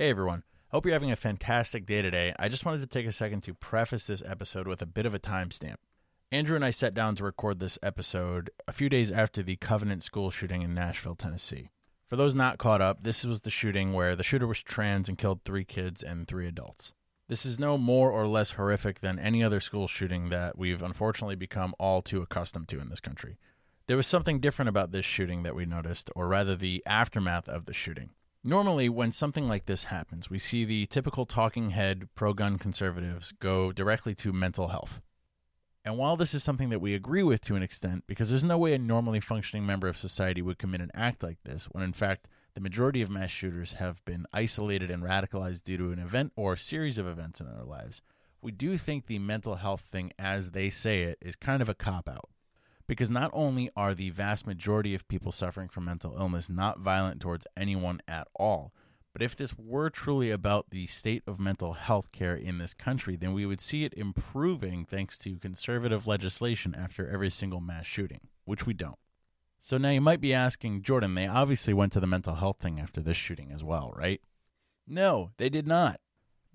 Hey everyone. Hope you're having a fantastic day today. I just wanted to take a second to preface this episode with a bit of a timestamp. Andrew and I sat down to record this episode a few days after the Covenant school shooting in Nashville, Tennessee. For those not caught up, this was the shooting where the shooter was trans and killed three kids and three adults. This is no more or less horrific than any other school shooting that we've unfortunately become all too accustomed to in this country. There was something different about this shooting that we noticed, or rather the aftermath of the shooting. Normally, when something like this happens, we see the typical talking head pro gun conservatives go directly to mental health. And while this is something that we agree with to an extent, because there's no way a normally functioning member of society would commit an act like this, when in fact the majority of mass shooters have been isolated and radicalized due to an event or series of events in their lives, we do think the mental health thing, as they say it, is kind of a cop out. Because not only are the vast majority of people suffering from mental illness not violent towards anyone at all, but if this were truly about the state of mental health care in this country, then we would see it improving thanks to conservative legislation after every single mass shooting, which we don't. So now you might be asking, Jordan, they obviously went to the mental health thing after this shooting as well, right? No, they did not.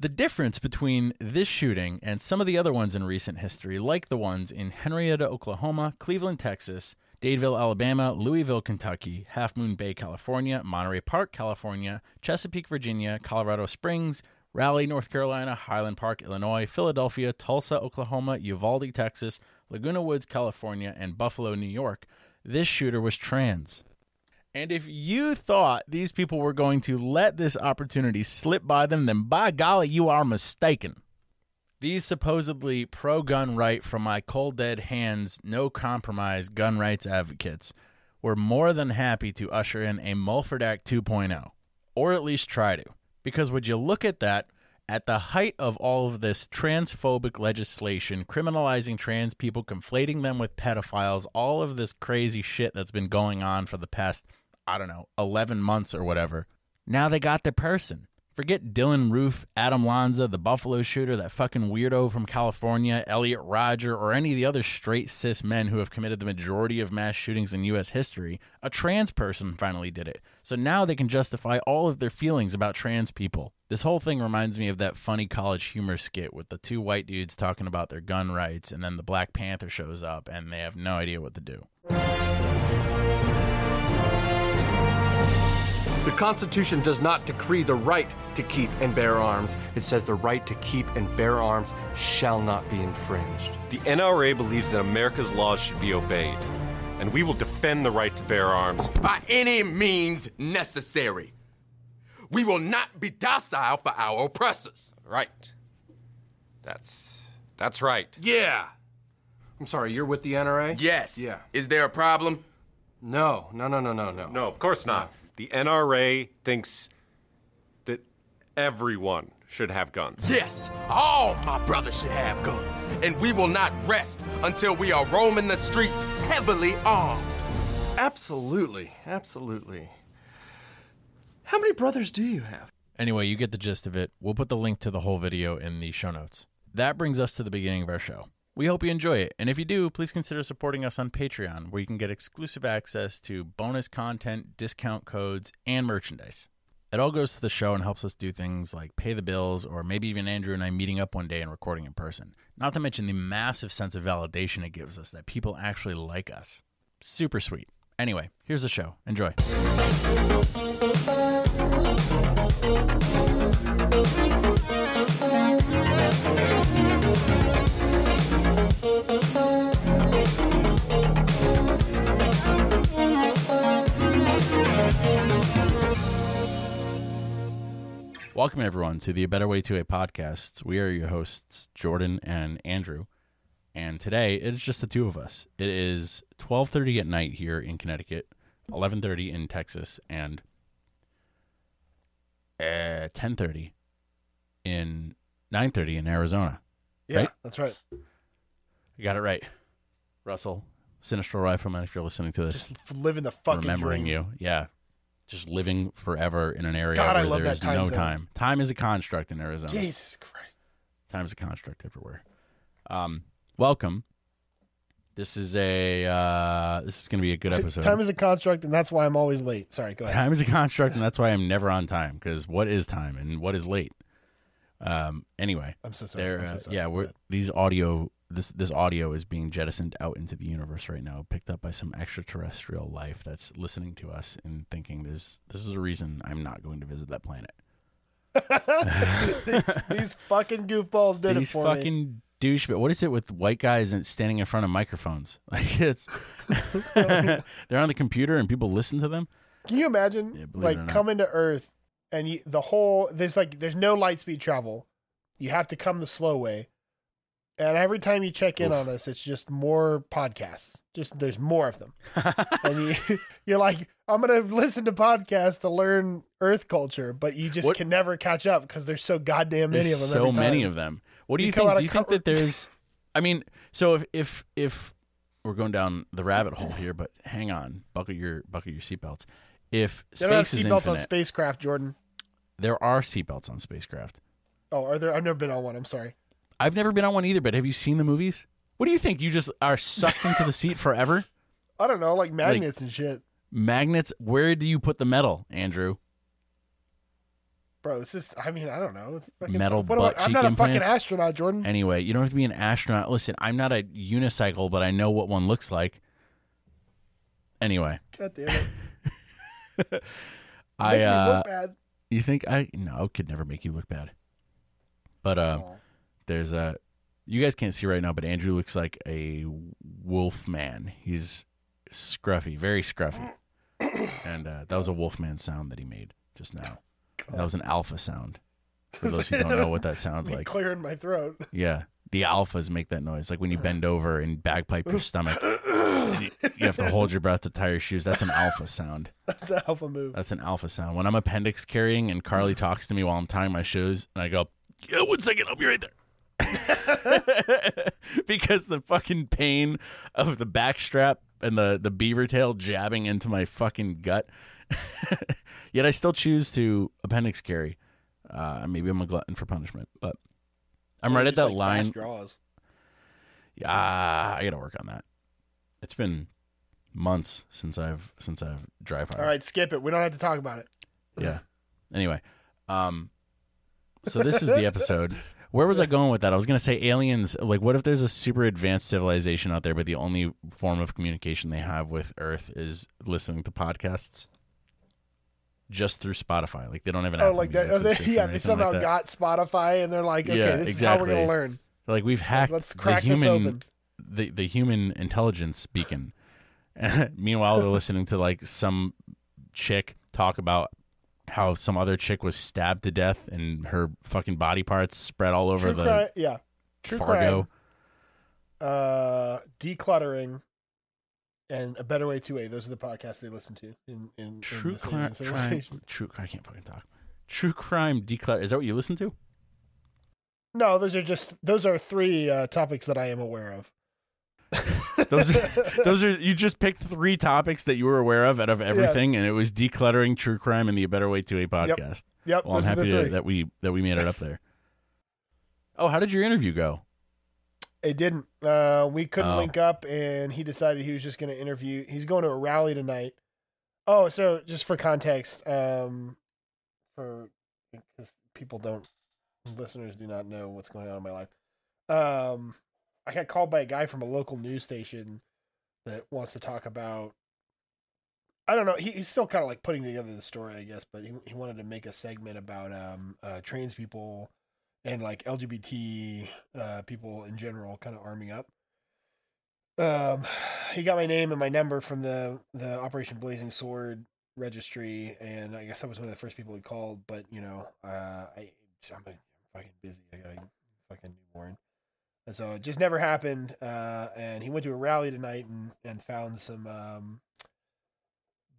The difference between this shooting and some of the other ones in recent history, like the ones in Henrietta, Oklahoma, Cleveland, Texas, Dadeville, Alabama, Louisville, Kentucky, Half Moon Bay, California, Monterey Park, California, Chesapeake, Virginia, Colorado Springs, Raleigh, North Carolina, Highland Park, Illinois, Philadelphia, Tulsa, Oklahoma, Uvalde, Texas, Laguna Woods, California, and Buffalo, New York, this shooter was trans. And if you thought these people were going to let this opportunity slip by them, then by golly, you are mistaken. These supposedly pro gun right from my cold dead hands, no compromise gun rights advocates were more than happy to usher in a Mulford Act 2.0, or at least try to. Because would you look at that, at the height of all of this transphobic legislation, criminalizing trans people, conflating them with pedophiles, all of this crazy shit that's been going on for the past, I don't know, 11 months or whatever, now they got their person. Forget Dylann Roof, Adam Lanza, the Buffalo shooter, that fucking weirdo from California, Elliot Rodger, or any of the other straight cis men who have committed the majority of mass shootings in U.S. history. A trans person finally did it. So now they can justify all of their feelings about trans people. This whole thing reminds me of that funny college humor skit with the two white dudes talking about their gun rights, and then the Black Panther shows up and they have no idea what to do. The Constitution does not decree the right to keep and bear arms. It says the right to keep and bear arms shall not be infringed. The NRA believes that America's laws should be obeyed, and we will defend the right to bear arms by any means necessary. We will not be docile for our oppressors. Right. That's that's right. Yeah. I'm sorry, you're with the NRA? Yes. Yeah. Is there a problem? No, no, no, no, no, no. No, of course not. The NRA thinks that everyone should have guns. Yes, all my brothers should have guns. And we will not rest until we are roaming the streets heavily armed. Absolutely, absolutely. How many brothers do you have? Anyway, you get the gist of it. We'll put the link to the whole video in the show notes. That brings us to the beginning of our show. We hope you enjoy it, and if you do, please consider supporting us on Patreon, where you can get exclusive access to bonus content, discount codes, and merchandise. It all goes to the show and helps us do things like pay the bills, or maybe even Andrew and I meeting up one day and recording in person. Not to mention the massive sense of validation it gives us that people actually like us. Super sweet. Anyway, here's the show. Enjoy. Welcome everyone to the A Better Way to a podcast. We are your hosts, Jordan and Andrew. And today it is just the two of us. It is 12:30 at night here in Connecticut, 11:30 in Texas, and uh, 10:30 in 9:30 in Arizona. Yeah, Right? that's right. You got it right, Russell. Sinistral Rifleman. If you're listening to this, Just living the fucking remembering dream. you, yeah, just living forever in an area God, where there's time no zone. time. Time is a construct in Arizona. Jesus Christ. Time is a construct everywhere. Um, welcome This is a uh, this is going to be a good episode. Time is a construct, and that's why I'm always late. Sorry, go ahead. Time is a construct, and that's why I'm never on time. Because what is time and what is late? Um. Anyway, I'm so sorry. I'm so Uh, sorry. yeah, we're these audio. This this audio is being jettisoned out into the universe right now, picked up by some extraterrestrial life that's listening to us and thinking there's this is a reason I'm not going to visit that planet. these, these fucking goofballs did These it for fucking me. douche. But what is it with white guys and standing in front of microphones? Like it's they're on the computer and people listen to them. Can you imagine Yeah, believe it or like coming to Earth and you, the whole there's like there's no light speed travel. You have to come the slow way. And every time you check in Oof. on us, it's just more podcasts. Just there's more of them. and you you're like, I'm gonna listen to podcasts to learn Earth culture, but you just What- can never catch up because there's so goddamn many There's of them. so many of them. What do You you, think? Do you think that there's? I mean, so if if if we're going down the rabbit hole here, but hang on, buckle your buckle your seatbelts. If They don't have seatbelts on spacecraft, Jordan. there are seatbelts on spacecraft. Oh, are there? I've never been on one. I'm sorry. I've never been on one either, but have you seen the movies? What do you think? You just are sucked into the seat forever? I don't know, like magnets and shit. Magnets? Where do you put the metal, Andrew? Bro, this is. I mean, I don't know. It's fucking, Metal what am I- butt I'm cheek not a fucking astronaut, Jordan. Anyway, you don't have to be an astronaut. Listen, I'm not a unicycle, but I know what one looks like. Anyway, God damn it. I me uh, look bad. You think I no I could never make you look bad. But uh Aw. There's a you guys can't see right now, but Andrew looks like a wolf man. He's scruffy, very scruffy. and uh, that was a wolf man sound that he made just now. That was an alpha sound. For those who don't know what that sounds like. clearing my throat. Yeah. The alphas make that noise. Like when you bend over and bagpipe your stomach. you, you have to hold your breath to tie your shoes. That's an alpha sound. That's an alpha move. That's an alpha sound. When I'm appendix carrying and Carly talks to me while I'm tying my shoes, and I go, "Yeah, one second, I'll be right there," because the fucking pain of the back strap and the the beaver tail jabbing into my fucking gut. Yet I still choose to appendix carry. Uh, maybe I'm a glutton for punishment, but I'm right at that like line. Draws. Yeah, I got to work on that. It's been months since I've since I've dry fire. All right, skip it. We don't have to talk about it. Yeah. Anyway, um, so this is the episode. Where was I going with that? I was gonna say aliens. Like, what if there's a super advanced civilization out there, but the only form of communication they have with Earth is listening to podcasts, just through Spotify? Like, they don't oh, have an Oh, Apple like that. Oh, they, yeah, they somehow like got Spotify, and they're like, okay, Yeah, this is how we're gonna learn. Like, we've hacked Let's the crack this human open. the the human intelligence beacon. Meanwhile, they're listening to like some chick talk about how some other chick was stabbed to death and her fucking body parts spread all over True the crime, yeah. True Fargo. crime, uh, decluttering, and a better way to a. Those are the podcasts they listen to in in, in True this crime, civilization. True. I can't fucking talk. True crime declutter Is that what you listen to? No, those are just those are three uh, topics that I am aware of. Those are, those are you just picked three topics that you were aware of out of everything, and it was decluttering, true crime, and the A Better Way to a podcast. Yep, Well, I'm those are the happy to, that we that we made it up there. Oh, how did your interview go? It didn't. Uh, we couldn't Oh. link up, and he decided he was just going to interview. He's going to a rally tonight. Oh, so just for context, um, for because people don't, listeners do not know what's going on in my life. Um, I got called by a guy from a local news station that wants to talk about. I don't know. He, he's still kind of like putting together the story, I guess, but he he wanted to make a segment about um uh, trans people and like LGBT uh, people in general kind of arming up. Um, he got my name and my number from the the Operation Blazing Sword registry, and I guess I was one of the first people he called. But you know, uh, I I'm fucking busy. I got a fucking newborn, and so it just never happened. Uh, and he went to a rally tonight and and found some um,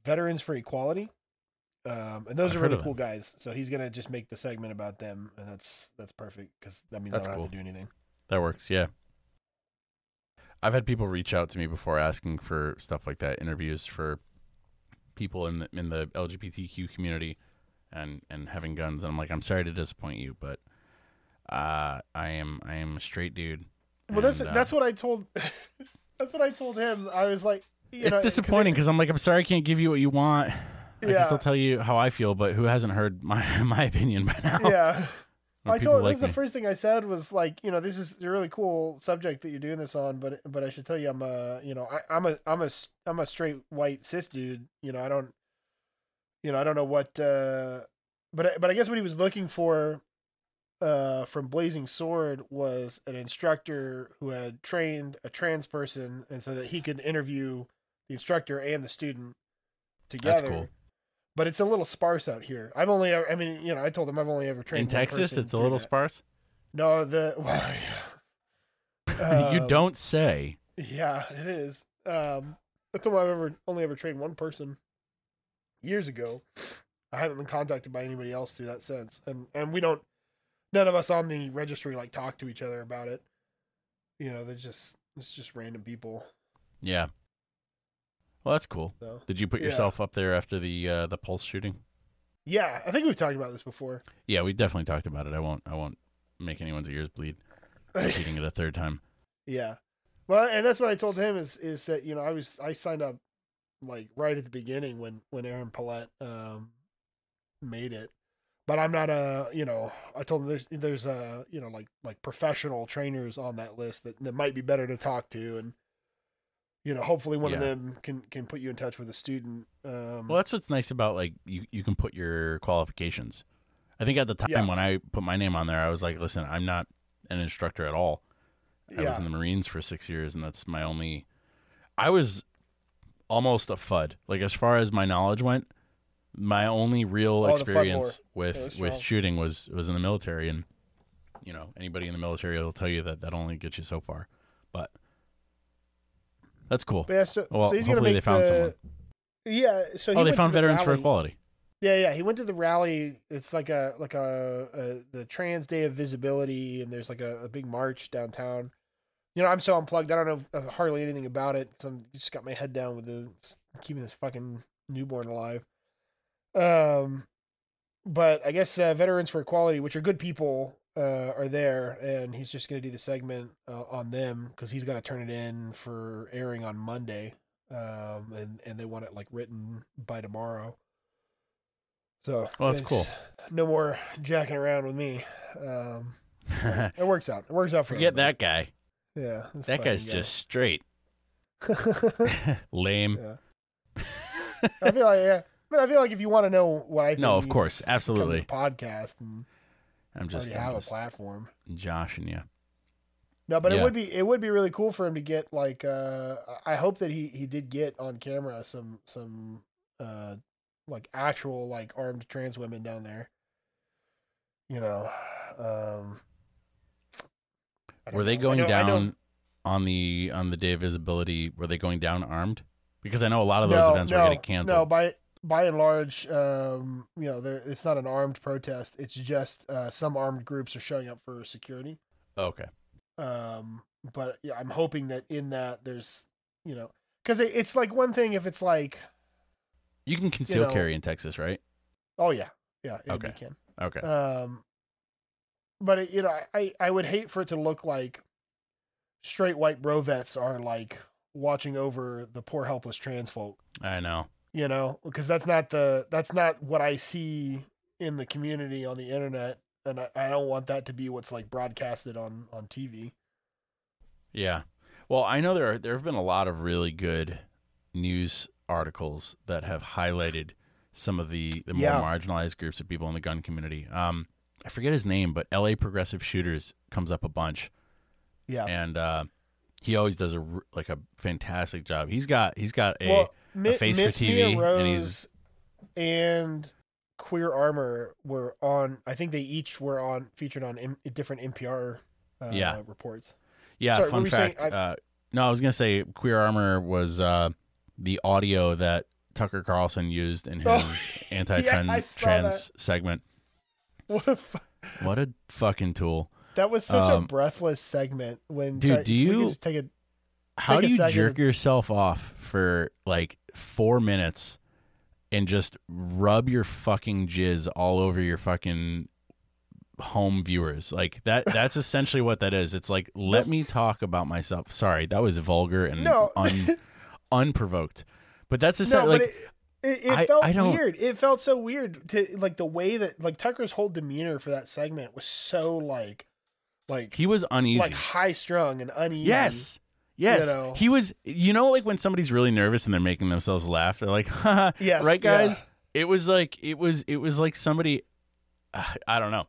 veterans for equality. Um, and those I've are really cool guys. So he's gonna just make the segment about them, and that's that's perfect because that means That's I don't cool. have to do anything. That works, yeah. I've had people reach out to me before asking for stuff like that, interviews for people in the in the LGBTQ community and and having guns and I'm like, I'm sorry to disappoint you, but uh I am I am a straight dude. Well, that's uh, that's what I told. That's what I told him. I was like, you it's know, disappointing because I'm like, I'm sorry, I can't give you what you want. I can still tell you how I feel, but who hasn't heard my my opinion by now? yeah. I told like this is the first thing I said was like, you know, this is a really cool subject that you're doing this on, but but I should tell you, I'm a, you know, I, I'm a I'm a I'm a straight white cis dude. You know, I don't, you know, I don't know what, uh, but but I guess what he was looking for, uh, from Blazing Sword was an instructor who had trained a trans person, and so that he could interview the instructor and the student together. That's cool. But it's a little sparse out here. I've only, ever, I mean, you know, I told him I've only ever trained In Texas, it's a little that. sparse. No, the well, yeah. you Um, don't say. Yeah, it is. Um, I told him I've ever only ever trained one person years ago. I haven't been contacted by anybody else through that since, and and we don't. None of us on the registry like talk to each other about it. You know, they're just it's just random people. Yeah. Well, that's cool. So Did you put Yeah. yourself up there after the uh, the pulse shooting? yeah, I think we've talked about this before. Yeah, we definitely talked about it. I won't. I won't make anyone's ears bleed repeating it a third time. Yeah. Well, and that's what I told him is is that you know I was I signed up like right at the beginning when when Erin Palette um made it, but I'm not a you know I told them there's there's a you know like like professional trainers on that list that that might be better to talk to and you know hopefully one of them can can put you in touch with a student. Um, Well, that's what's nice about like you. You can put your qualifications. I think at the time Yeah. when I put my name on there, I was like, "Listen, I'm not an instructor at all. I was in the Marines for six years, and that's my only. I was almost a FUD. Like as far as my knowledge went, my only real Oh, experience with with shooting was was in the military, and you know anybody in the military will tell you that that only gets you so far. But that's cool. but yeah, so, Well, so he's hopefully they found the, someone. Yeah, so he Oh, they found the Veterans for. Equality. Yeah, yeah. He went to the rally. It's like a like a, a the Trans Day of Visibility, and there's like a, a big march downtown. You know, I'm so unplugged. I don't know uh, hardly anything about it. So I'm just got my head down with the keeping this fucking newborn alive. Um, but I guess uh, Veterans for Equality, which are good people, uh, are there, and he's just gonna do the segment uh, on them because he's got to turn it in for airing on Monday. Um, and and they want it like written by tomorrow. So Well, that's cool. No more jacking around with me. Um, it works out. It works out for Forget everybody. that guy. Yeah, That guy's just straight. Lame. yeah. I feel like yeah. But I feel like if you want to know what I think, No, of course, just come to absolutely. the podcast and I'm just, already I'm have just a platform. joshing you. No, but it would be it would be really cool for him to get like uh I hope that he he did get on camera some some uh like actual like armed trans women down there. You know, um Were they know. Going know- down on the on the day of visibility? Were they going down armed? Because I know a lot of those no, events no, were getting canceled. No, by by and large, um, you know, there it's not an armed protest. It's just uh, some armed groups are showing up for security. okay. Um, but yeah, I'm hoping that in that there's, you know, because it, it's like one thing if it's like, You can conceal know- carry in Texas, right? oh yeah, yeah, Okay. you can. Okay. Um, but it, you know, I I would hate for it to look like straight white bro vets are like watching over the poor helpless trans folk. I know. You know because that's not the that's not what i see in the community on the internet and I, I don't want that to be what's like broadcasted on on tv Yeah. Well, I know there are, there have been a lot of really good news articles that have highlighted some of the, the more Yeah. marginalized groups of people in the gun community. Um, I forget his name, but LA Progressive Shooters comes up a bunch, yeah and uh, he always does a like a fantastic job. He's got he's got a well Mi- face for Miss TV, Mia and he's- and queer armor were on i think they each were on featured on M- different npr uh, Yeah. reports yeah. Sorry, fun saying? fact. I- uh, no, I was gonna say Queer Armor was uh, the audio that Tucker Carlson used in his Oh, anti-trans yeah, trans segment. what a fu- What a fucking tool. that was such Um, a breathless segment when dude, try- do you- just take a How do you second jerk yourself off for like four minutes and just rub your fucking jizz all over your fucking home viewers. Like that that's essentially what that is. It's like let me talk about myself. Sorry, that was vulgar and No. un, unprovoked. But that's No, essentially but like it, it, it I- felt I weird. It felt so weird to like the way that like Tucker's whole demeanor for that segment was so like like he was uneasy. like high strung and uneasy. yes. Yes. know. He was you know like when somebody's really nervous and they're making themselves laugh, they're like, Haha, Yes, right yeah. guys? It was like it was it was like somebody I don't know.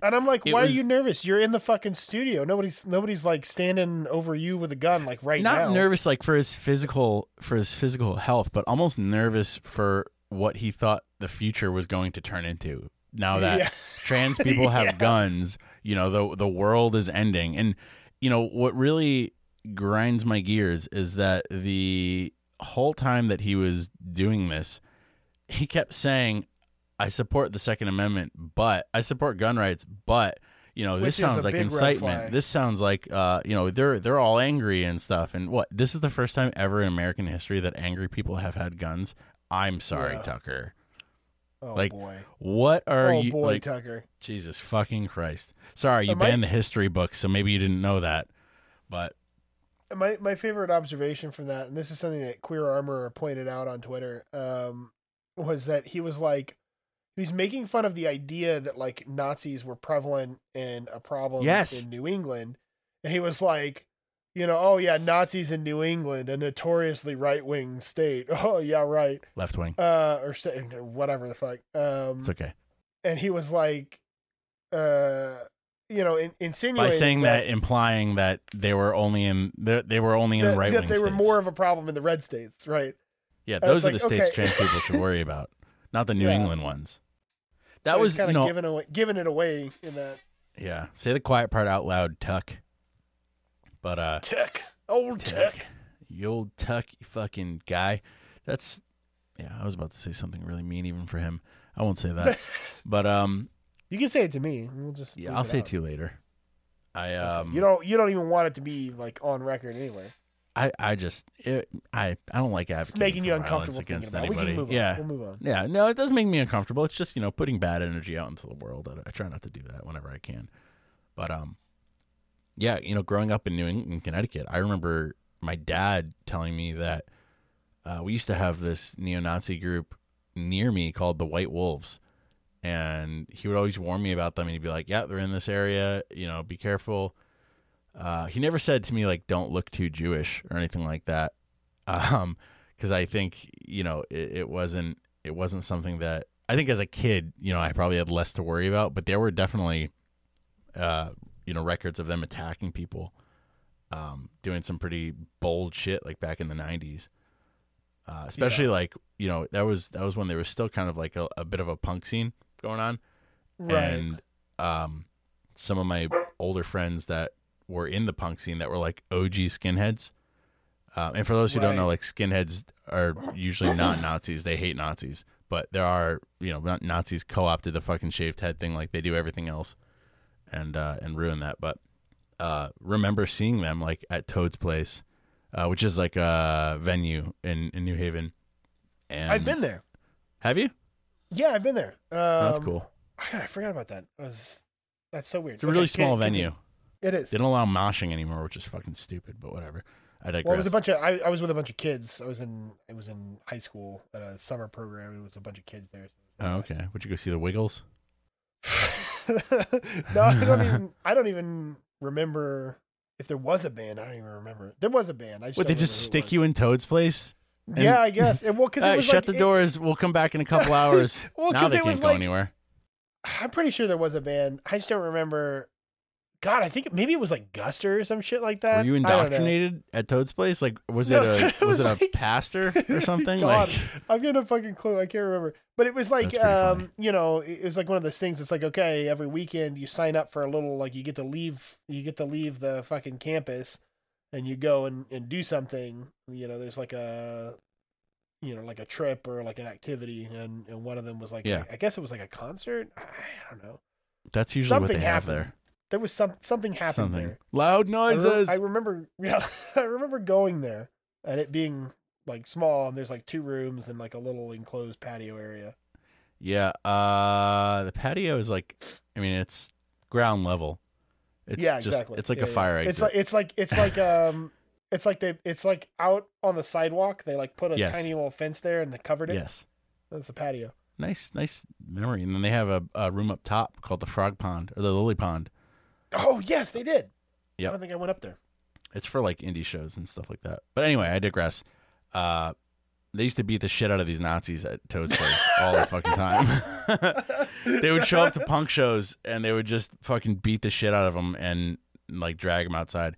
And I'm like, It why was- are you nervous? You're in the fucking studio. Nobody's nobody's like standing over you with a gun like right not now. Not nervous like for his physical for his physical health, but almost nervous for what he thought the future was going to turn into. Now that Yeah. trans people have Yeah. guns, you know, the the world is ending. And you know, what really grinds my gears is that the whole time that he was doing this, he kept saying, I support the Second Amendment, but I support gun rights, but you know, this is a sounds like incitement. This sounds like uh, you know, they're they're all angry and stuff. And what? This is the first time ever in American history that angry people have had guns. I'm sorry, Yeah. Tucker. Oh like, boy. What are oh you boy, like? Tucker. Jesus fucking Christ! Sorry, you Am I- banned the history books, so maybe you didn't know that. But My my favorite observation from that, and this is something that Queer Armor pointed out on Twitter, um, was that he was like he was making fun of the idea that like Nazis were prevalent and a problem Yes. in New England. And he was like, you know, oh yeah, Nazis in New England, a notoriously right wing state. Oh yeah, right. left wing, Uh or state whatever the fuck. Um it's okay. and he was like uh you know, in, insinuating By saying that, implying that they were only in they, they were only in that, right that wing they states. were more of a problem in the red states, right? yeah, those are the states okay. trans people should worry about, not the New Yeah. England ones. That so was kind you of know giving away, giving it away in that yeah. Say the quiet part out loud, Tuck. But uh, tech, old tech. you old Tuck, you fucking guy. That's yeah. I was about to say something really mean even for him. I won't say that. but um, You can say it to me. We'll just yeah, I'll say out. it to you later. I um, you don't you don't even want it to be like on record anyway. I I just it, I I don't like It's advocating making you uncomfortable against it. We can move on. yeah, We'll move on. yeah. No, it does make me uncomfortable. It's just you know putting bad energy out into the world. I, I try not to do that whenever I can. But um, yeah, you know, growing up in New England, Connecticut, I remember my dad telling me that uh, we used to have this neo-Nazi group near me called the White Wolves, and he would always warn me about them. And he'd be like, "Yeah, they're in this area. You know, be careful." Uh, he never said to me like, "Don't look too Jewish" or anything like that, um, because I think you know it, it wasn't it wasn't something that I think as a kid, you know, I probably had less to worry about. But there were definitely, uh, you know, records of them attacking people, um, doing some pretty bold shit like back in the '90s. Uh, especially like you know that was that was when there was still kind of like a, a bit of a punk scene going on Right. and um, some of my older friends that were in the punk scene that were like OG skinheads. Um, and for those who don't know, like skinheads are usually not Nazis; they hate Nazis. But there are, you know, Nazis co-opted the fucking shaved head thing like they do everything else, and uh, and ruin that. But uh, remember seeing them like at Toad's Place, uh, which is like a venue in in New Haven. And I've been there. Have you? Yeah, I've been there. Um, That's cool. God, I forgot about that. That was that's so weird. It's a really Okay, small can- can- venue. It is. They don't allow moshing anymore, which is fucking stupid. But whatever. I digress. Well, it was a bunch of. I, I was with a bunch of kids. I was in. I was in high school at a summer program. and It was a bunch of kids there. Oh, okay. Would you go see the Wiggles? no, I don't even. I don't even remember if there was a band. I don't even remember. There was a band. I just Would they just it stick you in Toad's place? Yeah, I guess. It, well, because it right, was shut like, the it- doors. we'll come back in a couple hours. Well, now 'cause they it can't was go like- anywhere. I'm pretty sure there was a band. I just don't remember. God, I think maybe it was like Guster or some shit like that. Were you I don't know. indoctrinated at Toad's place? Like, was No, it a so it was, was it a pastor or something? God, like, I've got no fucking clue. I can't remember. But it was like, That's pretty funny. um, you know, it was like one of those things. It's like, okay, every weekend you sign up for a little, like you get to leave, you get to leave the fucking campus, and you go and and do something. You know, there's like a, you know, like a trip or like an activity, and and one of them was like, Yeah. I guess it was like a concert. I don't know. that's usually what Something they have there. There was some something happened Something there. loud I, re- noises. I remember, yeah, I remember going there and it being like small, and there's like two rooms and like a little enclosed patio area. yeah. Uh, the patio is like, I mean, it's ground level. It's yeah, just exactly. it's like Yeah, a yeah. fire exit. It's like it's like it's like um it's like they it's like out on the sidewalk. They like put a Yes. tiny little fence there and they covered it. yes. That's a patio. Nice, nice memory. And then they have a, a room up top called the Frog Pond or the Lily Pond. Oh yes, they did. Yeah, I don't think I went up there. It's for like indie shows and stuff like that. But anyway, I digress. Uh, they used to beat the shit out of these Nazis at Toad's Place all the fucking time. they would show up to punk shows and they would just fucking beat the shit out of them and like drag them outside.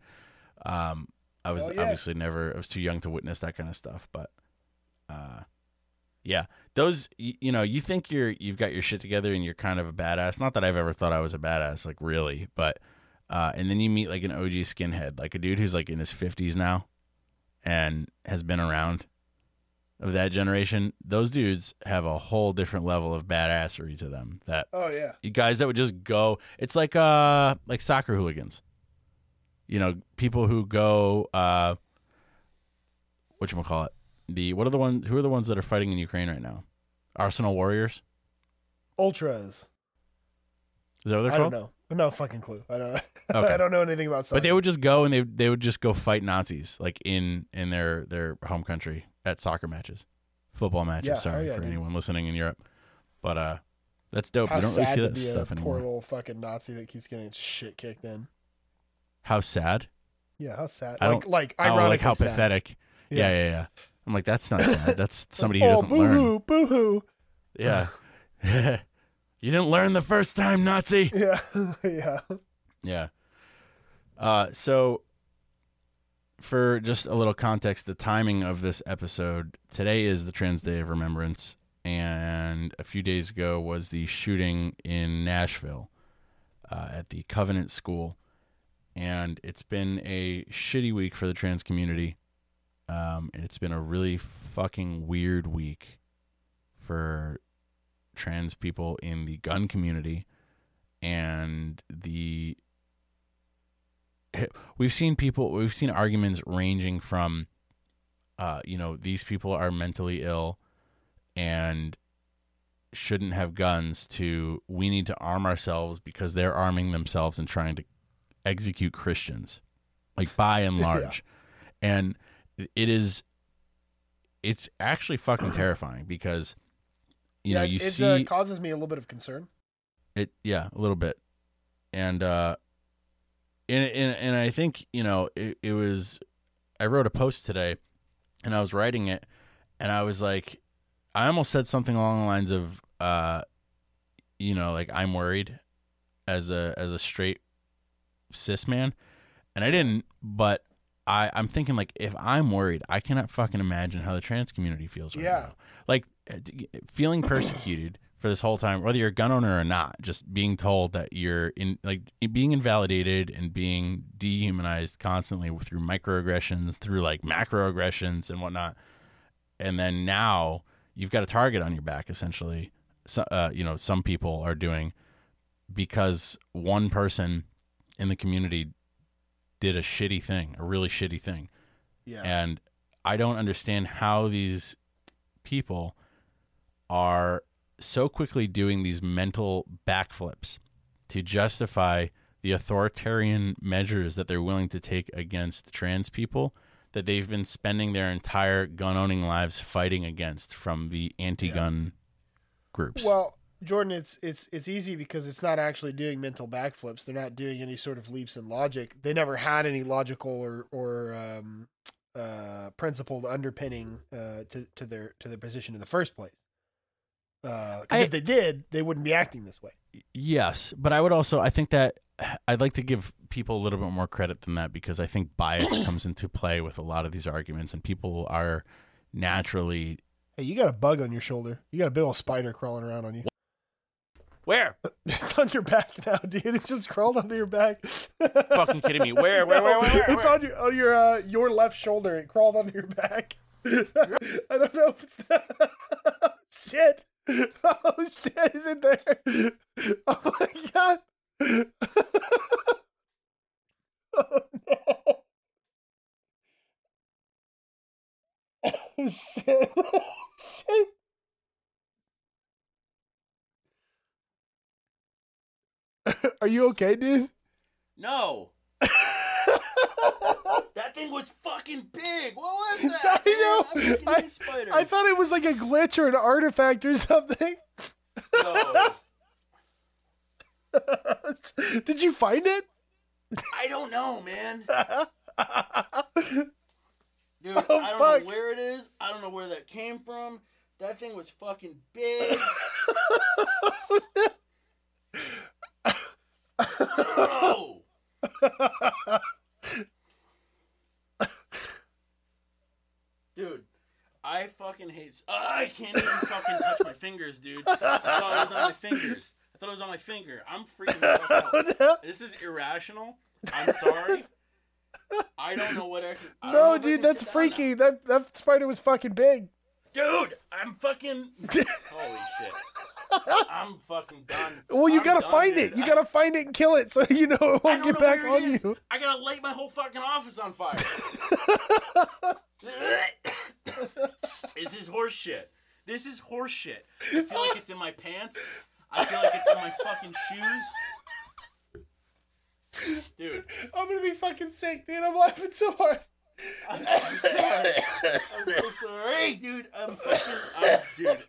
Um, I was Hell yeah. obviously never, I was too young to witness that kind of stuff, but, uh, yeah, those, you, you know, you think you're, you've got your shit together and you're kind of a badass. Not that I've ever thought I was a badass, like really, but, uh, and then you meet like an OG skinhead, like a dude who's like in his fifties now and has been around of that generation. Those dudes have a whole different level of badassery to them that Oh yeah. you guys that would just go it's like uh like soccer hooligans you know people who go uh what you call it the what are the ones who are the ones that are fighting in ukraine right now arsenal warriors Ultras. is that what they're I called don't know. No fucking clue. I don't know. Okay. I don't know anything about soccer. but they would just go and they they would just go fight nazis like in in their their home country at soccer matches football matches Yeah, oh sorry yeah, for dude. anyone listening in europe but uh that's dope How you don't really see that stuff anymore poor little fucking Nazi that keeps getting shit kicked in. how sad Yeah, how sad. I like like oh ironically like how sad. pathetic yeah Yeah. yeah yeah i'm like that's not sad that's somebody who oh, doesn't boo learn hoo, boo hoo. Yeah. you didn't learn the first time, Nazi. Yeah, yeah. Yeah. Uh, so, for just a little context, the timing of this episode today is the Trans Day of Remembrance, and a few days ago was the shooting in Nashville uh, at the Covenant School, and it's been a shitty week for the trans community. Um, and it's been a really fucking weird week for trans people in the gun community and the we've seen people we've seen arguments ranging from uh you know these people are mentally ill and shouldn't have guns to we need to arm ourselves because they're arming themselves and trying to execute Christians like by and Yeah. large and it is it's actually fucking terrifying because you yeah, know you it see uh, causes me a little bit of concern. it yeah, a little bit. And uh and and, and I think, you know, it, it was I wrote a post today and I was writing it and I was like I almost said something along the lines of uh you know, like I'm worried as a as a straight cis man. And I didn't, but I, I'm thinking like if I'm worried, I cannot fucking imagine how the trans community feels right Yeah. now. Like uh, feeling persecuted for this whole time, whether you're a gun owner or not, just being told that you're in like being invalidated and being dehumanized constantly through microaggressions, through like macroaggressions and whatnot. And then now you've got a target on your back essentially. So, uh, you know, some people are doing because one person in the community did a shitty thing, a really shitty thing. Yeah. And I don't understand how these people are so quickly doing these mental backflips to justify the authoritarian measures that they're willing to take against trans people that they've been spending their entire gun owning lives fighting against from the anti gun groups. Well, Jordan, it's it's it's easy because it's not actually doing mental backflips. They're not doing any sort of leaps in logic. They never had any logical or or um, uh, principled underpinning uh, to to their to their position in the first place. Because I- if they did, they wouldn't be acting this way. Yes, but I would also I think that I'd like to give people a little bit more credit than that because I think bias comes into play with a lot of these arguments and people are naturally Hey, you got a bug on your shoulder. You got a big old spider crawling around on you. Where? It's on your back now, dude. It just crawled onto your back. Fucking kidding me. Where, where, where, where, where, It's on your on your uh, your left shoulder. It crawled onto your back. I don't know if it's that. shit. Oh shit! Is it there? Oh my god! oh no! Oh shit! Oh, shit! Are you okay, dude? No. that thing was fucking big. What was that? I know. man? I. I thought it was like a glitch or an artifact or something. No, Did you find it? I don't know, man. Dude, Oh, I don't fuck. know where it is. I don't know where that came from. That thing was fucking big. no. Dude, I fucking hate. Ah, I can't even fucking touch my fingers, dude. I thought it was on my fingers. I thought it was on my finger. I'm freaking the fuck out. no, This is irrational. I'm sorry. I don't know what I. I no dude, that's freaky. That that spider was fucking big. Dude, I'm fucking. Holy shit. I'm fucking done. Well, you I'm gotta find it. You gotta find it and kill it so you know it won't get back on you. I gotta light my whole fucking office on fire. This is horse shit. This is horse shit. I feel like it's in my pants. I feel like it's in my fucking shoes. Dude, I'm gonna be fucking sick, dude. I'm laughing so hard. I'm so sorry. I'm so sorry, dude. I'm fucking, I'm, dude.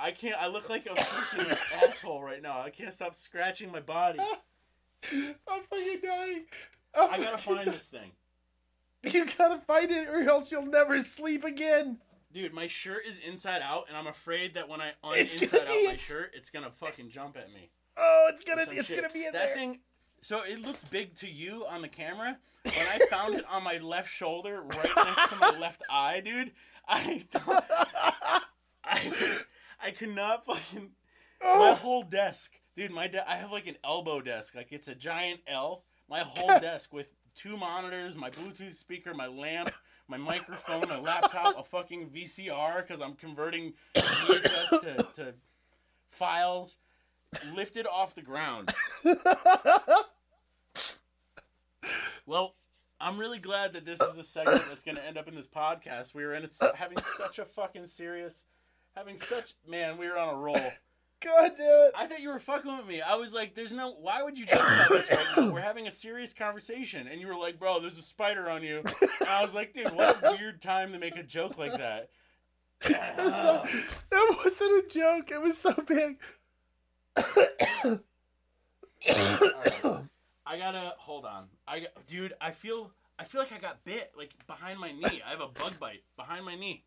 I can't. I look like a freaking asshole right now. I can't stop scratching my body. I'm fucking dying. I'm I gotta fucking- find this thing, You gotta find it, or else you'll never sleep again. dude. My shirt is inside out, and I'm afraid that when I It's gonna uninside out my shirt, it's gonna fucking jump at me. Oh, it's gonna, it's shit. gonna be in that there. thing. So it looked big to you on the camera. When I found it on my left shoulder, right next to my left eye, dude, I, I, I could not fucking. Oh. My whole desk, dude. My de- I have like an elbow desk, like it's a giant L. My whole desk with two monitors, my Bluetooth speaker, my lamp, my microphone, my laptop, a fucking VCR because I'm converting VHS to, to files, lifted off the ground. Well, I'm really glad that this is a segment that's going to end up in this podcast. We were in it's having such a fucking serious, having such man. We were on a roll. God damn it. I thought you were fucking with me. I was like, "There's no. Why would you joke about this right now? We're having a serious conversation." And you were like, "Bro, there's a spider on you." And I was like, "Dude, what a weird time to make a joke like that." That wasn't a joke. It was so big. I gotta hold on. I dude, I feel I feel like I got bit like behind my knee. I have a bug bite behind my knee.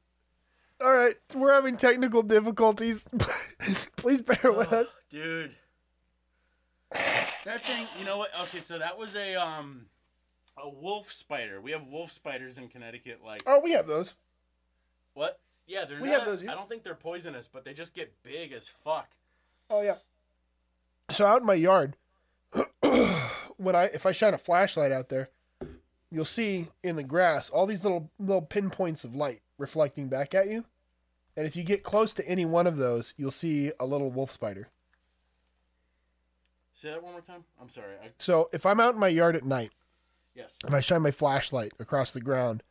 All right, we're having technical difficulties. Please bear with us. Dude. That thing, you know what? Okay, so that was a um a wolf spider. We have wolf spiders in Connecticut like Oh, we have those. what? Yeah, they're We not have those here. I don't think they're poisonous, but they just get big as fuck. Oh yeah. So out in my yard, when I if I shine a flashlight out there, you'll see in the grass all these little little pinpoints of light reflecting back at you. And if you get close to any one of those, you'll see a little wolf spider. Say that one more time? I'm sorry. I, So if I'm out in my yard at night yes. and I shine my flashlight across the ground,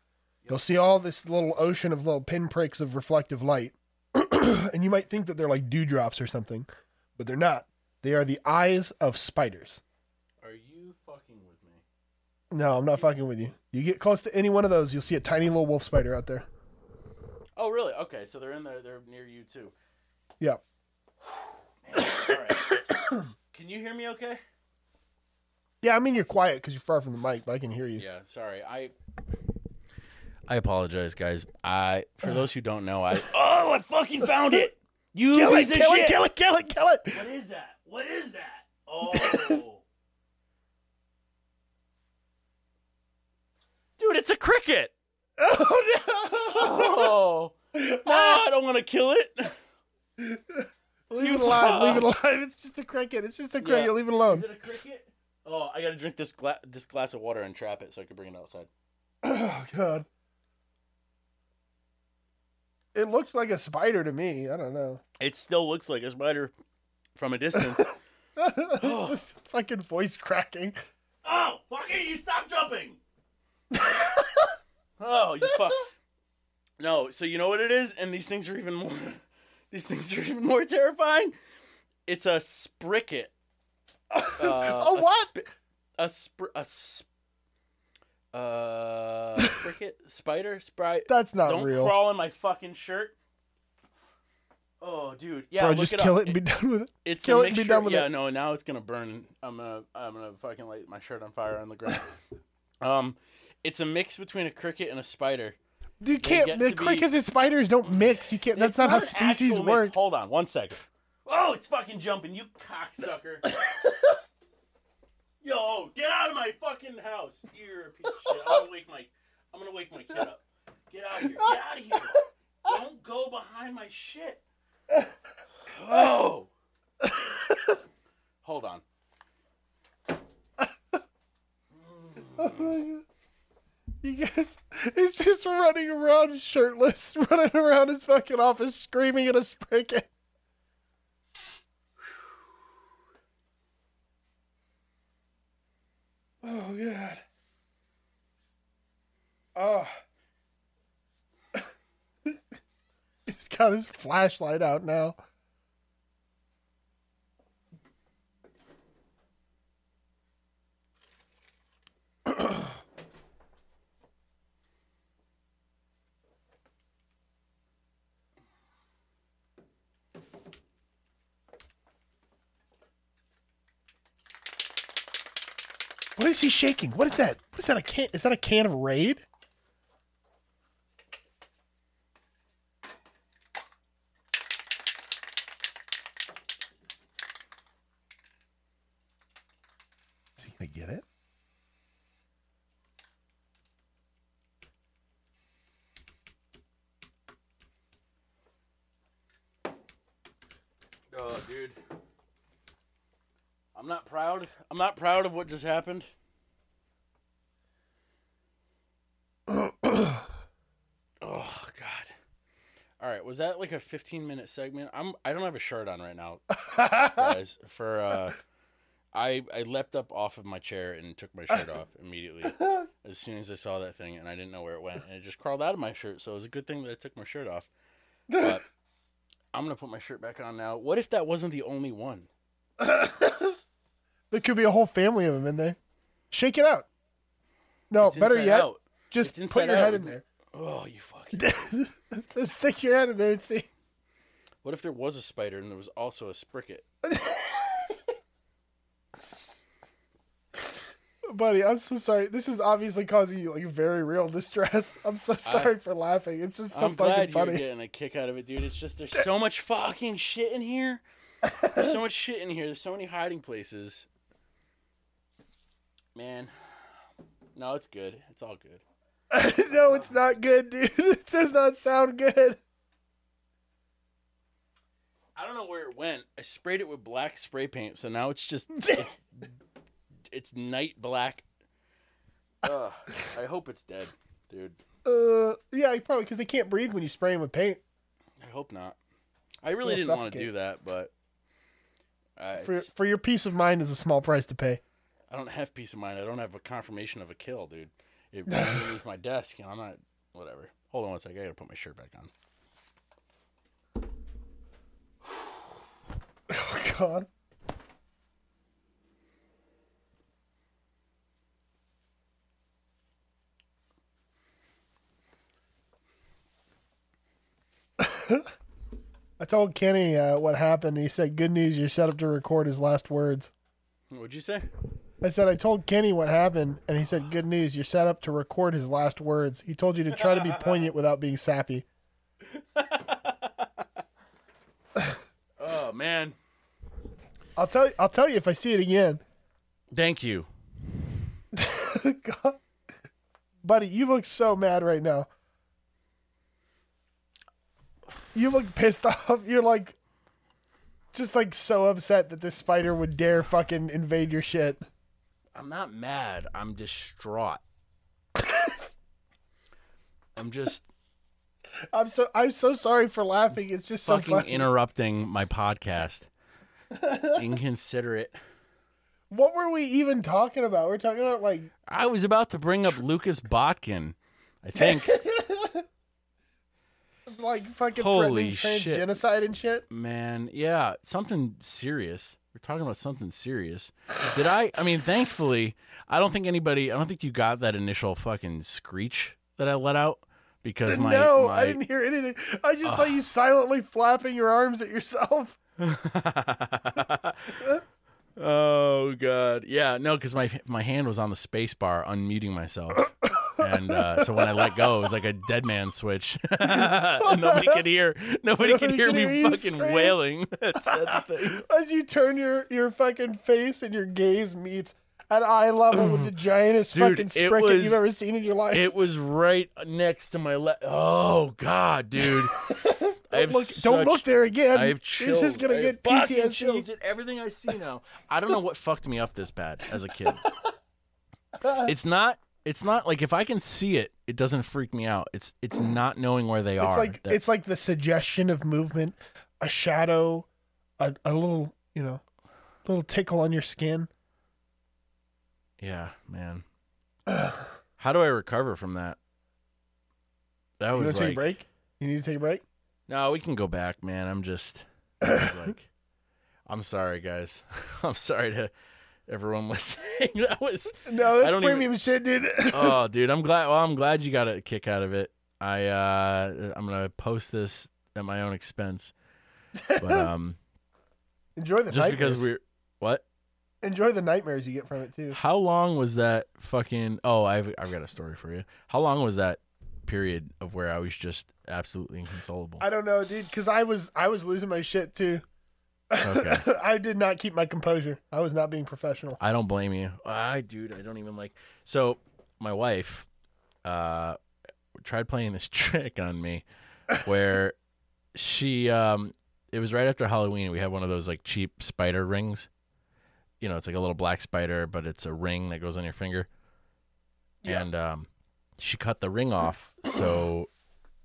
you'll see all this little ocean of little pinpricks of reflective light. and you might think that they're like dewdrops or something, but they're not. They are the eyes of spiders. Are you fucking with me? No, I'm not fucking with you. You get close to any one of those, you'll see a tiny little wolf spider out there. Oh, really? Okay, so they're in there. They're near you too. Yeah. Man, all right. Can you hear me okay? Yeah, I mean you're quiet because you're far from the mic, but I can hear you. Yeah, sorry. I I apologize, guys. I for those who don't know, I Oh, I fucking found it. You Kill it, piece of kill it, shit. kill it, kill it, kill it. What is that? What is that? Oh. Dude, it's a cricket. Oh Oh. Oh, I don't want to kill it. leave You it alive, leave it alive. It's just a cricket. It's just a cricket. Yeah. Leave it alone. Is it a cricket? Oh, I got to drink this gla- this glass of water and trap it so I can bring it outside. Oh god. It looked like a spider to me. I don't know. It still looks like a spider from a distance. Just fucking voice cracking. Oh, fucking you stop jumping! oh, you fuck. No, so you know what it is? And these things are even more these things are even more terrifying. It's a spricket. Uh, A a what? sp- a spr- a sp- uh, spricket spider sprite. That's not Don't real. crawl in my fucking shirt. Oh, dude, yeah, Bro, just it kill up. it and be done with it. It's kill it and be done with yeah, it. Yeah, no, now it's gonna burn. I'm gonna, I'm gonna fucking light my shirt on fire on the ground. um, it's a mix between a cricket and a spider. You can't. get The to be- crickets and spiders don't mix. You can't. That's It's not, how species actual mix. work. Hold on, one second. Oh, it's fucking jumping, you cocksucker. Yo, get out of my fucking house. You're a piece of shit. I'm gonna wake my I'm gonna wake my kid up. Get out of here. Get out of here. Don't go behind my shit. Oh. Hold on. Oh you guys, he's just running around shirtless, running around his fucking office, screaming at a spricket. Oh god. Oh. he's got his flashlight out now. Is he shaking? What is that? What is that? A can? Is that a can of Raid? Is he gonna get it? Oh, dude. I'm not proud. I'm not proud of what just happened. oh god. All right, was that like a 15 minute segment? I'm I don't have a shirt on right now, guys. For uh I I leapt up off of my chair and took my shirt off immediately as soon as I saw that thing and I didn't know where it went and it just crawled out of my shirt. So it was a good thing that I took my shirt off. But I'm gonna put my shirt back on now. What if that wasn't the only one? There could be a whole family of them in there. Shake it out. No, It's better yet, out. just put your out. head in there. Oh, you fucking. just stick your head in there and see. What if there was a spider and there was also a spricket? Buddy, I'm so sorry. This is obviously causing you like very real distress. I'm so sorry for laughing. It's just so I'm fucking glad funny. you're getting a kick out of it, dude. It's just there's so much fucking shit in here. There's so much shit in here. There's so many hiding places. Man, no, it's good. It's all good. no, it's not good, dude. It does not sound good. I don't know where it went. I sprayed it with black spray paint, so now it's just it's it's night black. Ugh, I hope it's dead, dude. Uh, yeah, probably because they can't breathe when you spray them with paint. I hope not. I really didn't want to do that, but uh, For it's- for your peace of mind is a small price to pay. I don't have peace of mind. I don't have a confirmation of a kill, dude. It ran underneath my desk, and I'm not. Whatever. Hold on one second. I gotta put my shirt back on. Oh God. I told Kenny uh, what happened. He said, "Good news, you're set up to record his last words." What'd you say? I said, "I told Kenny what happened," and he said, "Good news, you're set up to record his last words." He told you to try to be poignant without being sappy. Oh man. I'll tell you. I'll tell you if I see it again. Thank you. God. Buddy, you look so mad right now. You look pissed off. You're like, just like so upset that this spider would dare fucking invade your shit. I'm not mad. I'm distraught. I'm just I'm so I'm so sorry for laughing. It's just so fucking funny. interrupting my podcast. Inconsiderate. what were we even talking about? We're talking about like I was about to bring up Lucas Botkin. I think. like fucking Holy threatening shit. transgenocide and shit. Man, yeah, something serious. We're talking about something serious. Did I? I mean, thankfully, I don't think anybody. I don't think you got that initial fucking screech that I let out because my no, my, I didn't hear anything. I just saw you silently flapping your arms at yourself. oh god, yeah, no, because my my hand was on the space bar, unmuting myself, and uh, so when I let go, it was like a dead man switch. nobody could hear. Nobody, could hear me hear fucking wailing. That's the thing. As you turn your, your fucking face and your gaze meets at eye level with the giantest Dude, fucking spricket was- you've ever seen in your life. It was right next to my left. Oh god, dude. Have look, don't look there again. I have You're just gonna I get PTSD. chills at everything I see now. I don't know what fucked me up this bad as a kid. it's not. It's not like if I can see it, it doesn't freak me out. It's it's not knowing where they It's are. like that- it's like the suggestion of movement, a shadow, a, a little you know, little tickle on your skin. yeah, man. How do I recover from that? That You was to take a break? You need to take a break. No. We can go back, man. I'm just I like, I'm sorry, guys. I'm sorry to everyone listening. that was No, I that's don't even- premium shit, dude. oh, dude, I'm glad. Well, I'm glad you got a kick out of it. I uh, I'm gonna post this at my own expense, but um, Enjoy the just nightmares. because we're what? Enjoy the nightmares you get from it too. How long was that fucking? Oh, I've I've got a story for you. How long was that period of where I was just absolutely inconsolable? I don't know, dude, because I was I was losing my shit too. Okay. I did not keep my composure. I was not being professional. I don't blame you. I, dude, I don't even like. So, my wife, uh, tried playing this trick on me, where she, um, it was right after Halloween. We have one of those like cheap spider rings. You know, it's like a little black spider, but it's a ring that goes on your finger. Yeah. And um, she cut the ring off. So,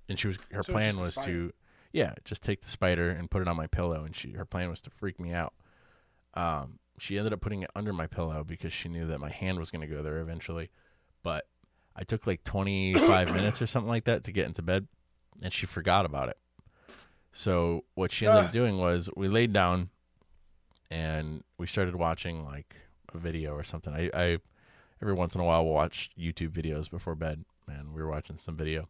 and she was her So plan was to, yeah, just take the spider and put it on my pillow. And she her plan was to freak me out. Um, she ended up putting it under my pillow because she knew that my hand was going to go there eventually. But I took like 25 minutes or something like that to get into bed, and she forgot about it. So what she ended Ah. up doing was we laid down, and we started watching like a video or something. I, I every once in a while we'll watch YouTube videos before bed, and we were watching some video,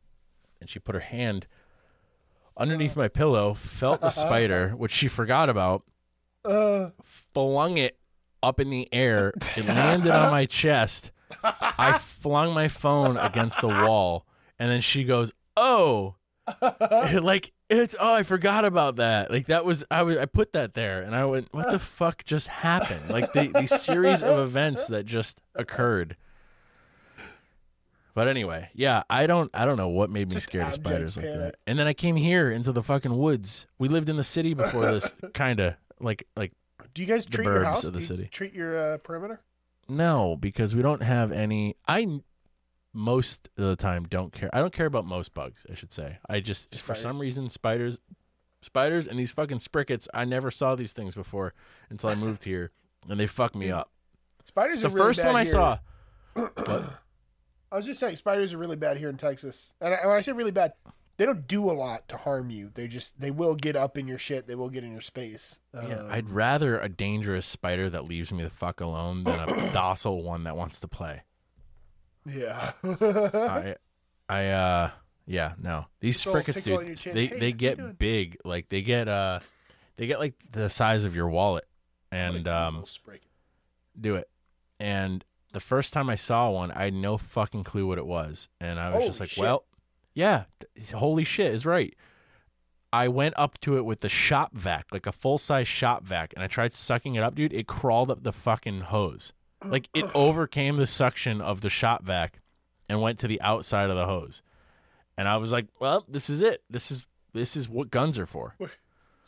and she put her hand underneath my pillow, felt the spider, which she forgot about, Uh, flung it up in the air. It landed on my chest. I flung my phone against the wall, and then she goes, "Oh." like it's oh I forgot about that like that was I was I put that there and I went what the fuck just happened like the the series of events that just occurred but anyway yeah I don't I don't know what made me Just scared of spiders like that and then I came here into the fucking woods we lived in the city before this kind of like like do you guys treat your house? of the Do you city. Treat your uh, perimeter. No, because we don't have any. I most of the time don't care. I don't care about most bugs. I should say. I just for some reason spiders, spiders, and these fucking sprickets. I never saw these things before until I moved here, and they fuck me up. Spiders The are really first one I here. saw. I was just saying, spiders are really bad here in Texas. And I, when I say really bad, they don't do a lot to harm you. They just they will get up in your shit. They will get in your space. Yeah, Um, I'd rather a dangerous spider that leaves me the fuck alone than a docile one that wants to play. Yeah. I, I, uh, yeah, no. These Little sprickets, tickle on dude, chin. they Hey, they get big. Like they get uh, they get like the size of your wallet, and um, do it. And the first time I saw one, I had no fucking clue what it was, and I was Holy just like, shit. well, yeah, th- holy shit is right. I went up to it with the shop vac, like a full size shop vac, and I tried sucking it up, dude. It crawled up the fucking hose. Like it overcame the suction of the shop vac and went to the outside of the hose. And I was like, well, this is it. This is this is what guns are for.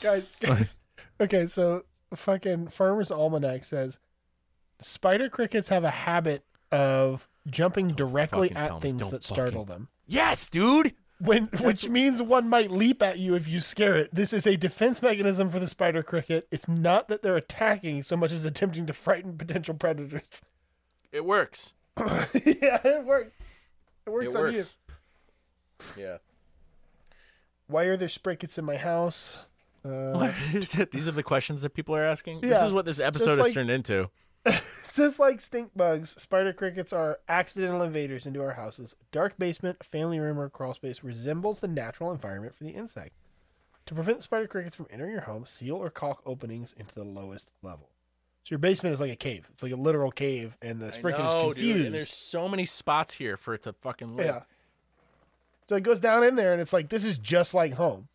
guys, guys. okay, so fucking Farmer's Almanac says spider crickets have a habit of jumping directly at things that startle fucking- them. Yes, dude. When, which means one might leap at you if you scare it. This is a defense mechanism for the spider cricket. It's not that they're attacking so much as attempting to frighten potential predators. It works. yeah, it works. It works It on works. you. Yeah. Why are there sprickets in my house? Uh, These are the questions that people are asking. Yeah, this is what this episode has like- turned into. just like stink bugs, spider crickets are accidental invaders into our houses. A dark basement, a family room, or a crawl space resembles the natural environment for the insect. To prevent spider crickets from entering your home, seal or caulk openings into the lowest level. So your basement is like a cave. It's like a literal cave, and the spider is confused. dude, and there's so many spots here for it to fucking live. yeah. So it goes down in there, and it's like this is just like home.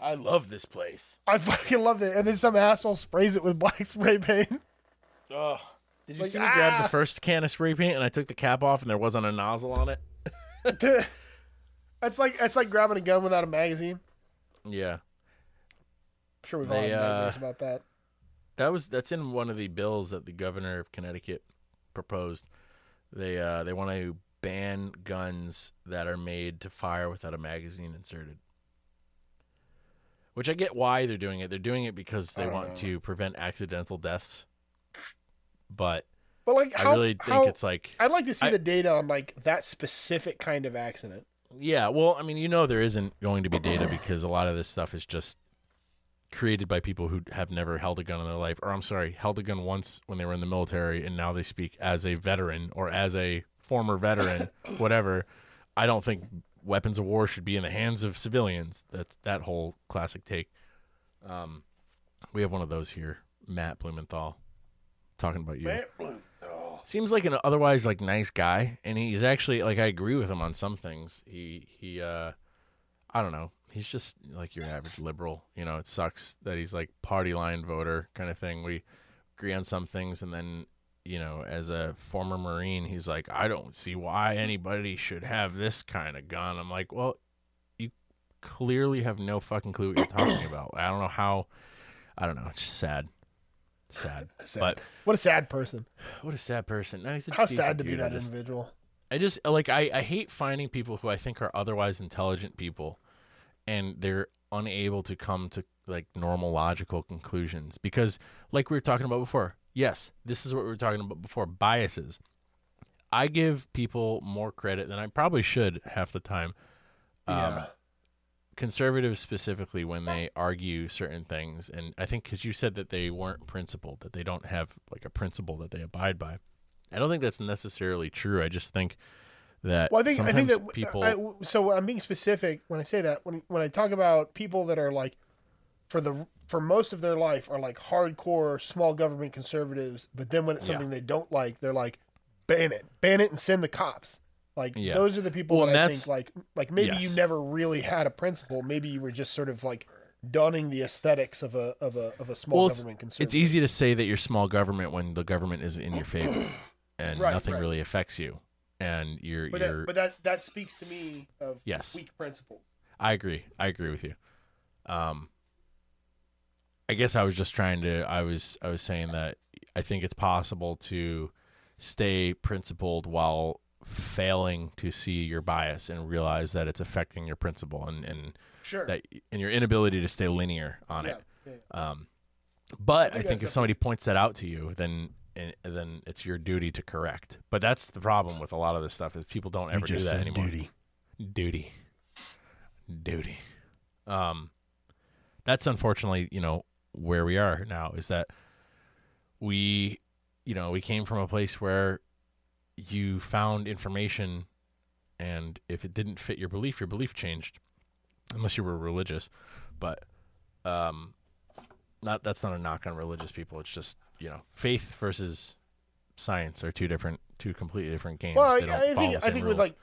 I love this place. I fucking love it. And then some asshole sprays it with black spray paint. Oh, did you Like, see me grab ah! the first can of spray paint and I took the cap off and there wasn't a nozzle on it? It's like it's like grabbing a gun without a magazine. Yeah, I'm sure we've all They, had uh, nightmares about that. that was that's in one of the bills that the governor of Connecticut proposed. They uh they want to ban guns that are made to fire without a magazine inserted. Which I get why they're doing it. They're doing it because they want know. to prevent accidental deaths. But But like, how, I really think how- it's like I'd like to see I- the data on like that specific kind of accident. Yeah, well, I mean, you know, there isn't going to be data because a lot of this stuff is just created by people who have never held a gun in their life, or I'm sorry, held a gun once when they were in the military, and now they speak as a veteran or as a former veteran, whatever. I don't think weapons of war should be in the hands of civilians. That's that whole classic take. Um, we have one of those here, Matt Blumenthal, talking about you. Seems like an otherwise like nice guy and he's actually like i agree with him on some things. He he uh i don't know. He's just like your average liberal. You know it sucks that he's like party line voter kind of thing. We agree on some things and then you know as a former marine he's like i don't see why anybody should have this kind of gun. I'm like well you clearly have no fucking clue what you're talking about. I don't know how i don't know. It's just sad sad, Sad. but What a sad person. what a sad person no, How sad to be that just- individual. I just like I, I hate finding people who I think are otherwise intelligent people and they're unable to come to like normal logical conclusions because like we were talking about before yes this is what we were talking about before biases I give people more credit than I probably should half the time um, yeah. Conservatives specifically when they argue certain things and i think because you said that they weren't principled that they don't have like a principle that they abide by i don't think that's necessarily true i just think that Well, I think I think that uh, people I, so. I'm being specific when I say that. When when I talk about people that are like, for the for most of their life are like hardcore small government conservatives, but then when it's Yeah. something they don't like, they're like, ban it, ban it, and send the cops. Like Yeah. those are the people Well, that I think like like maybe you never really had a principle. Maybe you were just sort of like donning the aesthetics of a of a of a small well, it's, government conservative. it's easy to say that you're small government when the government is in your favor and Right, nothing right. really affects you and you're but you're that, but that that speaks to me of Yes. weak principles. I agree. I agree with you. Um, I guess I was just trying to. I was. I was saying that I think it's possible to stay principled while failing to see your bias and realize that it's affecting your principle and and Sure. that and your inability to stay linear on yeah. it. yeah. Um, but I think think, if somebody points that out to you, then and then it's your duty to correct. But that's the problem with a lot of this stuff is people don't ever do that anymore Duty, duty duty um that's unfortunately you know where we are now is that we you know we came from a place where you found information and if it didn't fit your belief your belief changed unless you were religious. But um not that's not a knock on religious people. It's just you know faith versus science are two different two completely different games. Well, They I, I think I think with like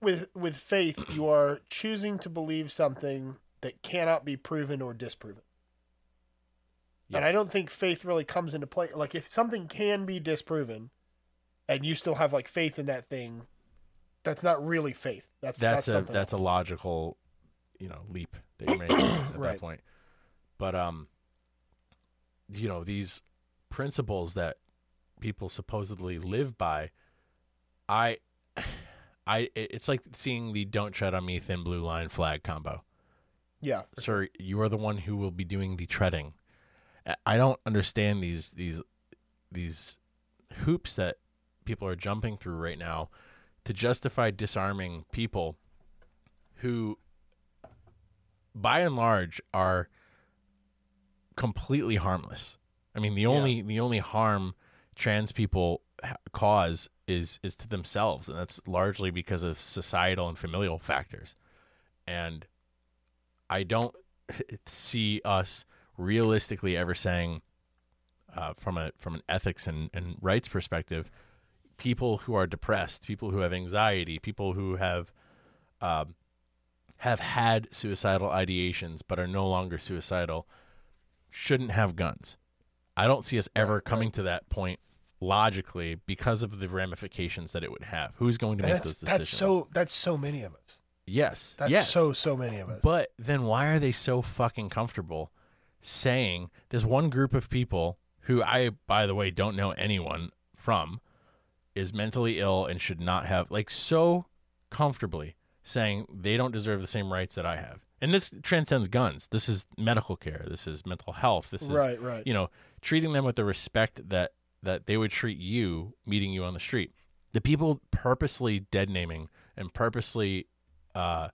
with with faith, you are choosing to believe something that cannot be proven or disproven. And I don't think faith really comes into play. Like if something can be disproven, and you still have like faith in that thing, that's not really faith. That's that's, that's, a that's a logical you know leap that you're making at Right. that point. But um you know these principles that people supposedly live by i i it's like seeing the don't tread on me thin blue line flag combo. Yeah, sir you are the one who will be doing the treading. I don't understand these these these hoops that people are jumping through right now to justify disarming people who by and large are completely harmless. I mean, the only the only harm trans people ha- cause is is to themselves, and that's largely because of societal and familial factors. And I don't see us realistically ever saying, uh, from a from an ethics and, and rights perspective, people who are depressed, people who have anxiety, people who have um, have had suicidal ideations but are no longer suicidal shouldn't have guns. I don't see us ever coming to that point logically because of the ramifications that it would have. Who's going to And make those decisions? that's so that's so many of us. yes, That's yes. so so many of us. But then why are they so fucking comfortable saying there's one group of people who I, by the way, don't know anyone from is mentally ill and should not have, like, so comfortably saying they don't deserve the same rights that I have. And this transcends guns. This is medical care. This is mental health. This is, right, right. you know, treating them with the respect that that they would treat you meeting you on the street. The people purposely dead naming and purposely uh,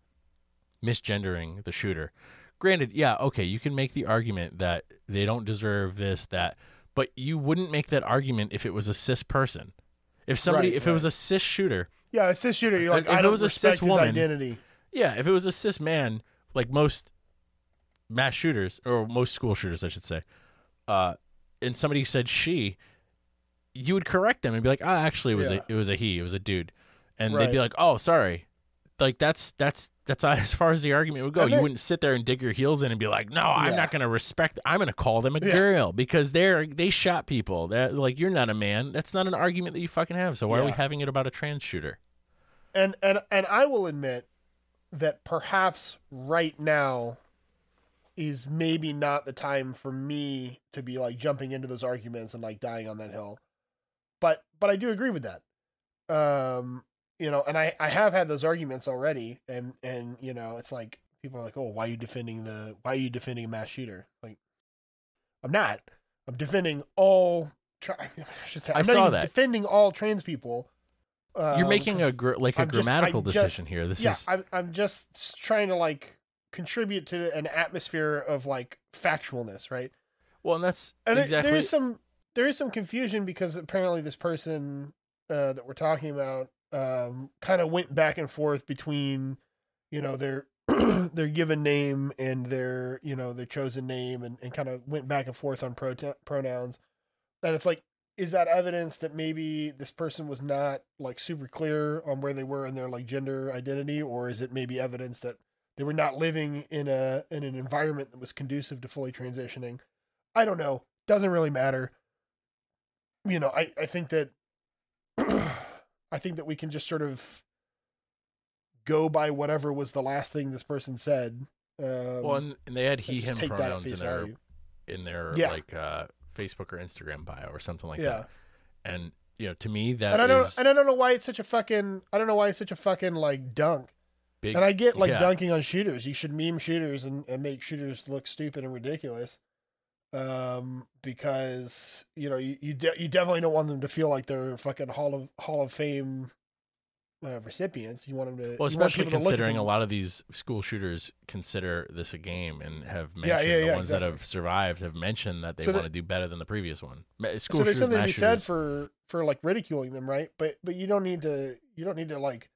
misgendering the shooter. Granted, yeah, okay, you can make the argument that they don't deserve this, that, but you wouldn't make that argument if it was a cis person. If somebody, Right, if it was a cis shooter, yeah, a cis shooter. You're like, If I it don't was a respect cis his woman- identity. yeah, if it was a cis man, like most mass shooters or most school shooters, I should say, uh, and somebody said she, you would correct them and be like, "Ah, actually, it was Yeah. a it was a he, it was a dude," and they'd be like, "Oh, sorry." Like that's that's that's as far as the argument would go. And you wouldn't sit there and dig your heels in and be like, "No, I'm Yeah. not going to respect. I'm going to call them a Yeah. girl because they're they shot people. That like you're not a man. That's not an argument that you fucking have. So why are we having it about a trans shooter? And and and I will admit that perhaps right now is maybe not the time for me to be like jumping into those arguments and like dying on that hill. But but I do agree with that. Um you know, and I I have had those arguments already and and you know, it's like people are like, "Oh, why are you defending the why are you defending a mass shooter?" Like I'm not. I'm defending all tra- I should say I I'm saw even that. defending all trans people. You're um, making a gr- like a I'm grammatical just- decision here. This yeah, is I'm I'm just trying to like contribute to an atmosphere of like factualness, right? well, and that's And exactly there is some there is some confusion because apparently this person uh, that we're talking about um, kind of went back and forth between you know their their given name and their you know their chosen name and, and kind of went back and forth on pronouns. And it's like is that evidence that maybe this person was not like super clear on where they were in their like gender identity? Or is it maybe evidence that they were not living in a in an environment that was conducive to fully transitioning? I don't know. Doesn't really matter. You know i i think that i think that we can just sort of go by whatever was the last thing this person said um, well, and, and they had he him take that at pronouns in their value. in their Yeah. like uh, Facebook or Instagram bio or something like yeah that. And you know, to me that and I don't is and I don't know why it's such a fucking I don't know why it's such a fucking like dunk. big. And I get like yeah. dunking on shooters. You should meme shooters and, and make shooters look stupid and ridiculous. Um, because you know you you, de- you definitely don't want them to feel like they're fucking Hall of Hall of Fame uh, recipients. You want them to Well, especially people to look at considering a lot of these school shooters consider this a game and have Yeah, mentioned yeah, the yeah, ones that have survived have mentioned that they So want that- to do better than the previous one. School so there's shooters, something to be said shooters. for for like ridiculing them, right? But but you don't need to you don't need to like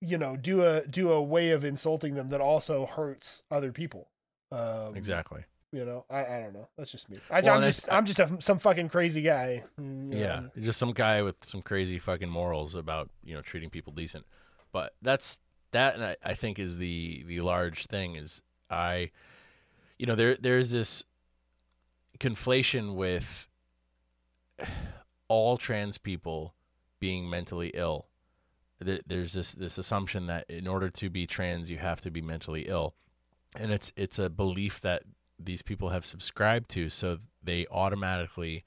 you know do a do a way of insulting them that also hurts other people. Um, exactly. You know, I, I don't know. That's just me. I, Well, I'm and I- just I'm just a, some fucking crazy guy. mm, Yeah, know. just some guy with some crazy fucking morals about you know treating people decent. But that's that, and I, I think is the the large thing is I, you know, there there's this conflation with all trans people being mentally ill. There- There's this this assumption that in order to be trans, you have to be mentally ill, and it's it's a belief that these people have subscribed to, so they automatically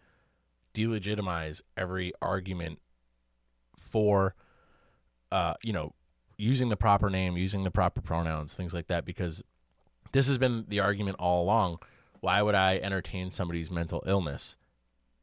delegitimize every argument for uh you know using the proper name using the proper pronouns things like that because this has been the argument all along. Why would i entertain somebody's mental illness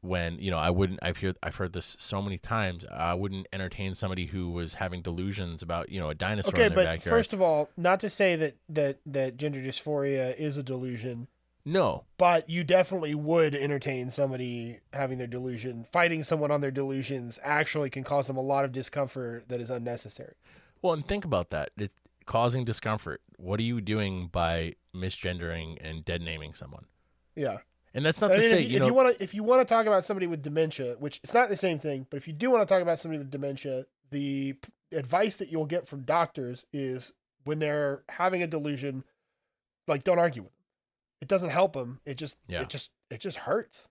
when you know i wouldn't i've heard i've heard this so many times i wouldn't entertain somebody who was having delusions about you know a dinosaur Okay, in their but backyard. first of all, not to say that that that gender dysphoria is a delusion, No. but you definitely would entertain somebody having their delusion. Fighting someone on their delusions actually can cause them a lot of discomfort that is unnecessary. Well, and think about that. It's causing discomfort. What are you doing by misgendering and dead naming someone? Yeah. And that's not I to say, if, you if know, you want to, if you want to talk about somebody with dementia, which it's not the same thing, but if you do want to talk about somebody with dementia, the advice that you'll get from doctors is when they're having a delusion, like don't argue with them. It doesn't help them. It just, Yeah. it just, it just hurts.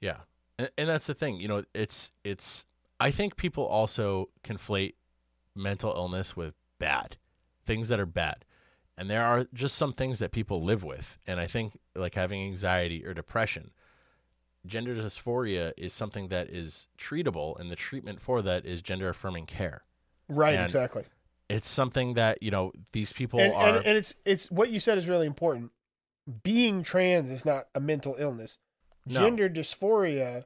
Yeah. And, and that's the thing, you know, it's it's I think people also conflate mental illness with bad. Things that are bad. And there are just some things that people live with. And I think like having anxiety or depression, gender dysphoria is something that is treatable and the treatment for that is gender affirming care. Right. And exactly. It's something that, you know, these people and, are and, and it's it's what you said is really important. Being trans is not a mental illness. No. Gender dysphoria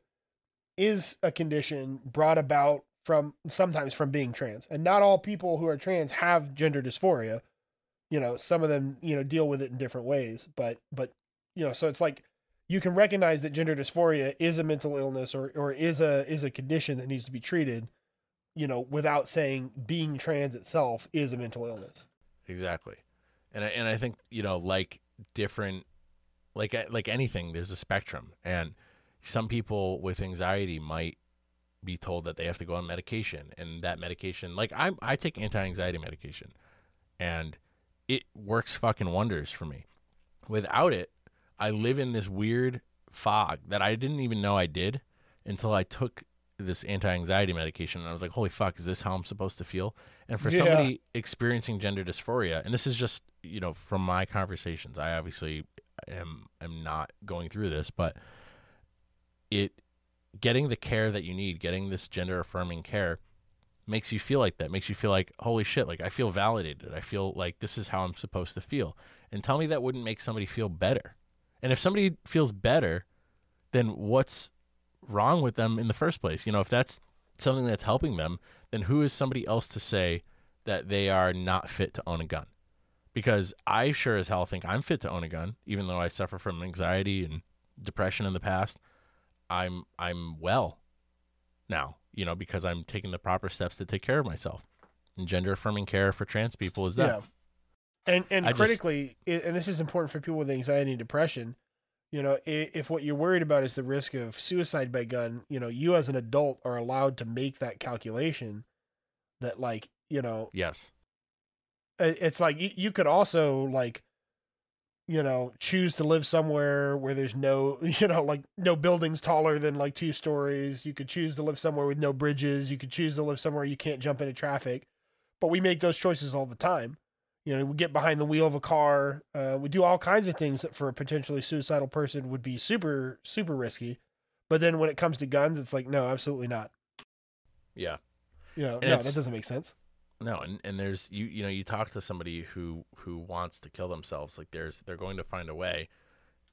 is a condition brought about from sometimes from being trans. And not all people who are trans have gender dysphoria. You know, some of them, you know, deal with it in different ways, but but you know, so it's like you can recognize that gender dysphoria is a mental illness or or is a is a condition that needs to be treated, you know, without saying being trans itself is a mental illness. Exactly, and I, and I think you know like different, like like anything, there's a spectrum, and some people with anxiety might be told that they have to go on medication, and that medication, like I I take anti-anxiety medication, and it works fucking wonders for me. Without it, I live in this weird fog that I didn't even know I did until I took this anti-anxiety medication and I was like, "Holy fuck, is this how I'm supposed to feel?" And for Yeah. somebody experiencing gender dysphoria, and this is just, you know, from my conversations, I obviously am am not going through this, but it getting the care that you need, getting this gender affirming care makes you feel like that. Makes you feel like, "Holy shit, like I feel validated. I feel like this is how I'm supposed to feel." And tell me that wouldn't make somebody feel better. And if somebody feels better, then what's wrong with them in the first place? You know, if that's something that's helping them, then who is somebody else to say that they are not fit to own a gun? Because I sure as hell think I'm fit to own a gun, even though I suffer from anxiety and depression in the past. I'm I'm well now, you know, because I'm taking the proper steps to take care of myself. And gender affirming care for trans people is that. Yeah. And and I critically, i and this is important for people with anxiety and depression. You know, if what you're worried about is the risk of suicide by gun, you know, you as an adult are allowed to make that calculation. That like, you know, Yes. It's like you, you could also like, you know, choose to live somewhere where there's no, you know, like no buildings taller than like two stories. You could choose to live somewhere with no bridges. You could choose to live somewhere you can't jump into traffic. But we make those choices all the time. You know, we get behind the wheel of a car. Uh, we do all kinds of things that for a potentially suicidal person would be super, super risky. But then when it comes to guns, it's like, no, absolutely not. Yeah. You know, no, that doesn't make sense. No, and, and there's you you know you talk to somebody who who wants to kill themselves like there's they're going to find a way,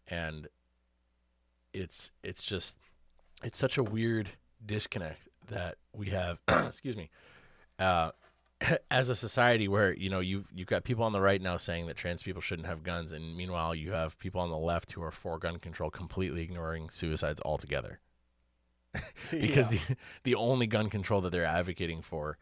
and it's it's just it's such a weird disconnect that we have. excuse me, uh, as a society where you know you you've got people on the right now saying that trans people shouldn't have guns, and meanwhile you have people on the left who are for gun control, completely ignoring suicides altogether because Yeah. the the only gun control that they're advocating for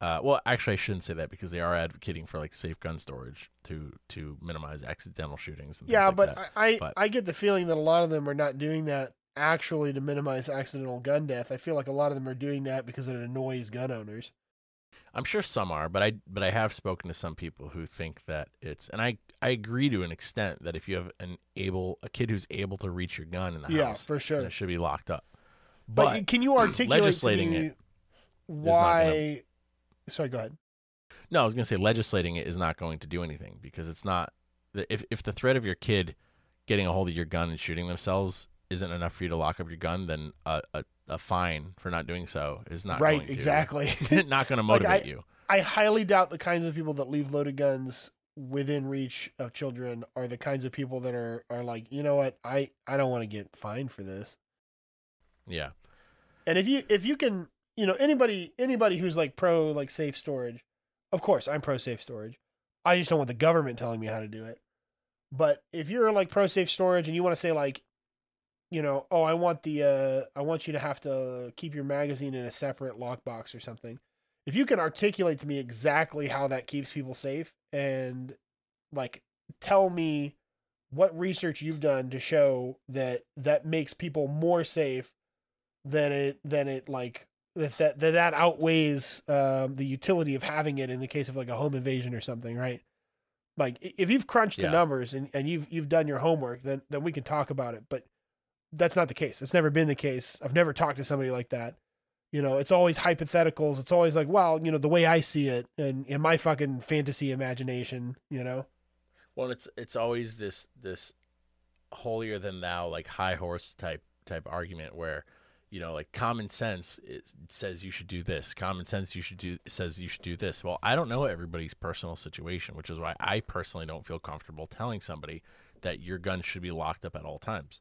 uh, well actually I shouldn't say that because they are advocating for like safe gun storage to to minimize accidental shootings and yeah, like but that. I, I But- I get the feeling that a lot of them are not doing that actually to minimize accidental gun death. I feel like a lot of them are doing that because it annoys gun owners. I'm sure some are but I but I have spoken to some people who think that it's and I I agree to an extent that if you have an able a kid who's able to reach your gun in the Yeah, house for sure. it should be locked up But, but, can you articulate to legislating me it why? Sorry, go ahead. No, I was going to say legislating it is not going to do anything because it's not. If if the threat of your kid getting a hold of your gun and shooting themselves isn't enough for you to lock up your gun, then a a, a fine for not doing so is not right, going to- exactly. not going to Like, motivate I- you. I highly doubt the kinds of people that leave loaded guns within reach of children are the kinds of people that are are like, you know what, I I don't want to get fined for this. Yeah, And if you if you can, you know, anybody anybody who's like pro like safe storage, of course I'm pro safe storage. I just don't want the government telling me how to do it. But if you're like pro safe storage and you want to say like, you know, oh, I want the uh I want you to have to keep your magazine in a separate lockbox or something. If you can articulate to me exactly how that keeps people safe and like tell me what research you've done to show that that makes people more safe than it than it like if that that, that outweighs um, the utility of having it in the case of like a home invasion or something, right? Like if you've crunched Yeah. the numbers and, and you've you've done your homework, then then we can talk about it. But that's not the case. It's never been the case. I've never talked to somebody like that. You know, it's always hypotheticals. It's always like, well, you know, the way I see it and in my fucking fantasy imagination, you know. Well, it's it's always this this holier than thou like high horse type type argument where you know like common sense says you should do this common sense you should do says you should do this. Well i don't know everybody's personal situation which is why i personally don't feel comfortable telling somebody that your gun should be locked up at all times.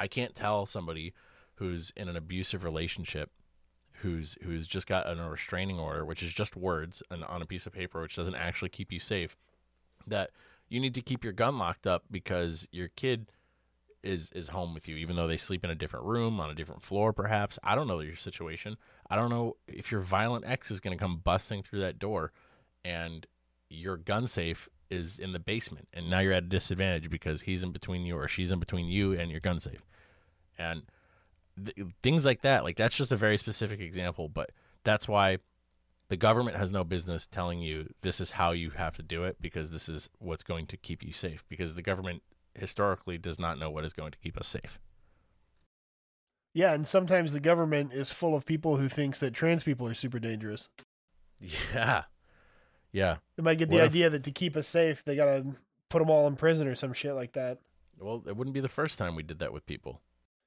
I can't tell somebody who's in an abusive relationship who's who's just got a restraining order which is just words and on a piece of paper which doesn't actually keep you safe that you need to keep your gun locked up because your kid is is home with you even though they sleep in a different room on a different floor perhaps. I don't know your situation. I don't know if your violent ex is going to come busting through that door and your gun safe is in the basement and now you're at a disadvantage because he's in between you or she's in between you and your gun safe. And th- things like that like that's just a very specific example but that's why the government has no business telling you this is how you have to do it because this is what's going to keep you safe because the government historically does not know what is going to keep us safe. Yeah, and sometimes the government is full of people who thinks that trans people are super dangerous. Yeah. Yeah. They might get the if- idea that to keep us safe, they gotta put them all in prison or some shit like that. Well, it wouldn't be the first time we did that with people.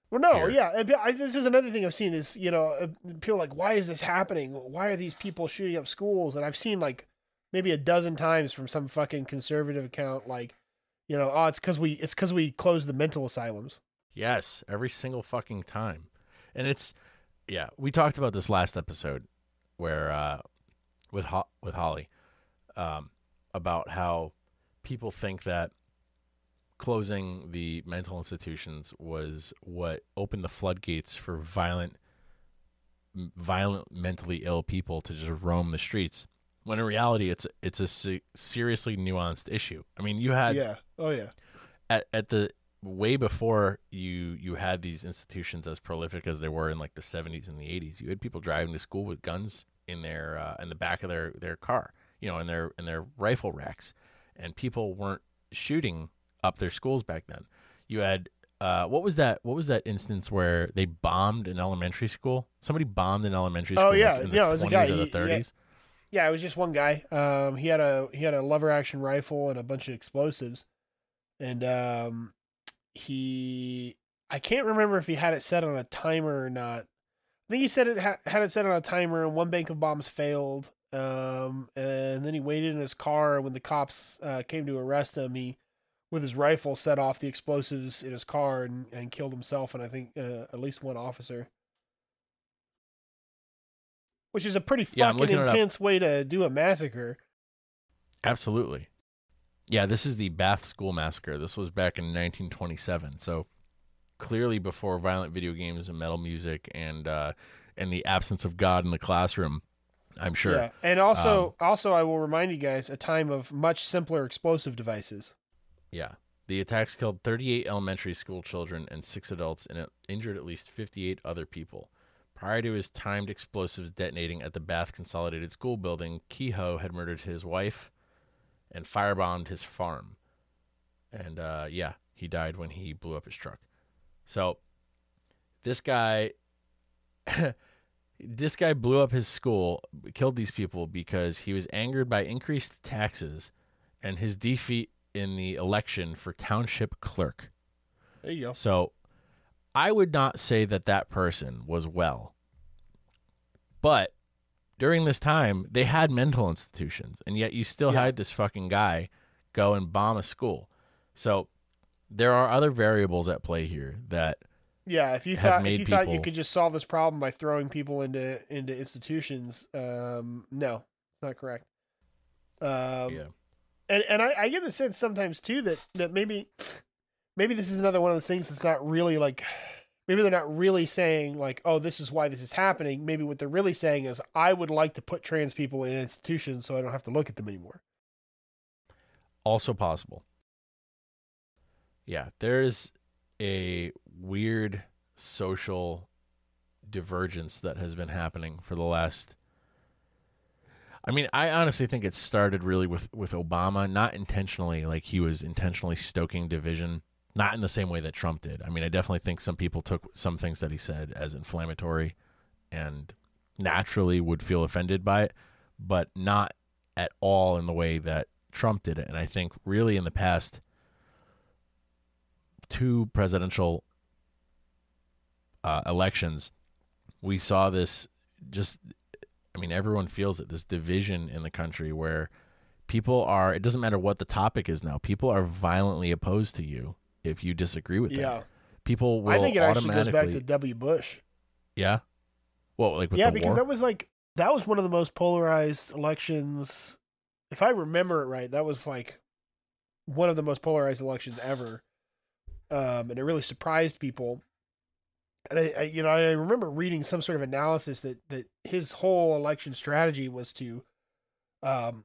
Well, no, Here. yeah, and I, this is another thing I've seen is you know uh, people are like, why is this happening? Why are these people shooting up schools? And I've seen like maybe a dozen times from some fucking conservative account, like, you know, oh, it's because we it's because we closed the mental asylums. Yes, every single fucking time. And it's yeah, we talked about this last episode where uh with Ho- with Holly um about how people think that closing the mental institutions was what opened the floodgates for violent violent mentally ill people to just roam the streets when in reality it's it's a se- seriously nuanced issue. I mean, you had yeah. Oh yeah. at at the way before you you had these institutions as prolific as they were in like the 70s and the 80s you had people driving to school with guns in their uh, in the back of their their car you know in their in their rifle racks and people weren't shooting up their schools back then you had uh, what was that what was that instance where they bombed an elementary school somebody bombed an elementary Oh, school oh yeah. in the Yeah, it was a guy. or the He- he had- 30s Yeah, it was just one guy. Um, he had a he had a lever action rifle and a bunch of explosives, and um, he I can't remember if he had it set on a timer or not. I think he said it ha- had it set on a timer, and one bank of bombs failed. Um, and then he waited in his car. And When the cops uh, came to arrest him, he with his rifle set off the explosives in his car and, and killed himself and I think uh, at least one officer. Which is a pretty fucking up. intense way to do a massacre. Absolutely. Yeah, this is the Bath School Massacre. This was back in 1927. So clearly before violent video games and metal music and uh, and the absence of God in the classroom. I'm sure. Yeah. And also Um, also I will remind you guys a time of much simpler explosive devices. Yeah. The attacks killed 38 elementary school children and six adults and it injured at least 58 other people. Prior to his timed explosives detonating at the Bath Consolidated School building, Kehoe had murdered his wife and firebombed his farm. And uh, yeah, he died when he blew up his truck. So this guy this guy blew up his school, killed these people because he was angered by increased taxes and his defeat in the election for township clerk. There you go. So I would not say that that person was well. But during this time, they had mental institutions, and yet you still Yeah. had this fucking guy go and bomb a school. So there are other variables at play here that Yeah, if you thought if you thought you could just solve this problem by throwing people into into institutions, um, no, it's not correct. Um, yeah. and and I, I get the sense sometimes too that that maybe maybe this is another one of those things that's not really like maybe they're not really saying like oh this is why this is happening. Maybe what they're really saying is i would like to put trans people in institutions so i don't have to look at them anymore. Also possible. Yeah, there's a weird social divergence that has been happening for the last I mean, I honestly think it started really with with Obama, not intentionally like he was intentionally stoking division, not in the same way that Trump did. I mean, I definitely think some people took some things that he said as inflammatory and naturally would feel offended by it, but not at all in the way that Trump did it. And I think really in the past two presidential uh, elections, we saw this just, I mean, everyone feels it, this division in the country where people are, it doesn't matter what the topic is now, people are violently opposed to you if you disagree with yeah them. People will i think it actually goes back to w bush yeah. Well, like with yeah because war? that was like that was one of the most polarized elections if i remember it right that was like one of the most polarized elections ever um and it really surprised people and I, I you know i remember reading some sort of analysis that that his whole election strategy was to um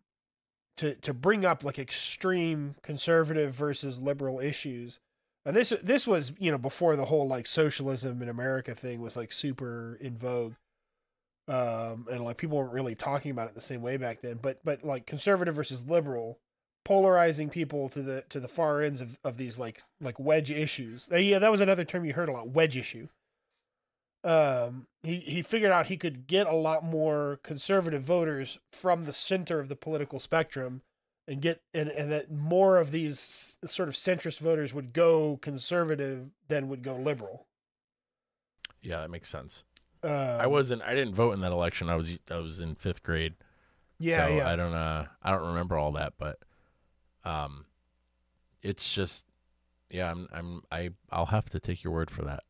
to to bring up like extreme conservative versus liberal issues and this this was you know before the whole like socialism in america thing was like super in vogue. Um and like people weren't really talking about it the same way back then. But but like conservative versus liberal polarizing people to the to the far ends of, of these like like wedge issues. Uh, yeah that was another term you heard a lot wedge issue. Um he he figured out he could get a lot more conservative voters from the center of the political spectrum and get and, and that more of these sort of centrist voters would go conservative than would go liberal yeah, that makes sense. um, I wasn't. I didn't vote in that election. I was. I was in fifth grade. yeah so yeah I don't. Uh, I don't remember all that, but um, it's just. Yeah, I'm. I'm. I. I'll have to take your word for that.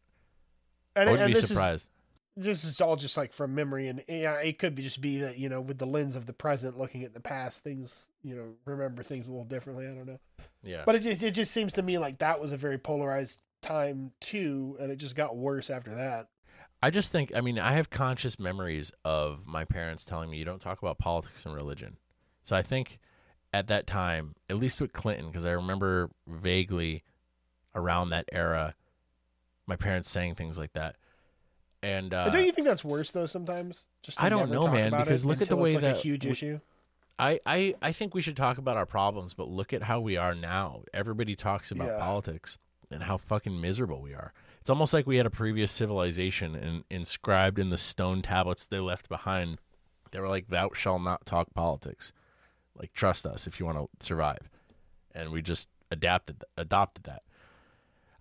and, I wouldn't and be this surprised. is this is all just like from memory and eh, yeah it could be just be that you know with the lens of the present looking at the past things you know remember things a little differently i don't know yeah. but it just it just seems to me like that was a very polarized time too and it just got worse after that I just think. I mean, I have conscious memories of my parents telling me you don't talk about politics and religion. So I think at that time, at least with Clinton, because I remember vaguely around that era, my parents saying things like that. And uh, but don't you think that's worse though sometimes just I don't know, man, because look at the way like a that huge we- issue I, I, I think we should talk about our problems, but look at how we are now. Everybody talks about Yeah. politics and how fucking miserable we are. It's almost like we had a previous civilization and inscribed in the stone tablets they left behind. They were like, "Thou shalt not talk politics." Like, trust us if you want to survive. And we just adapted, adopted that.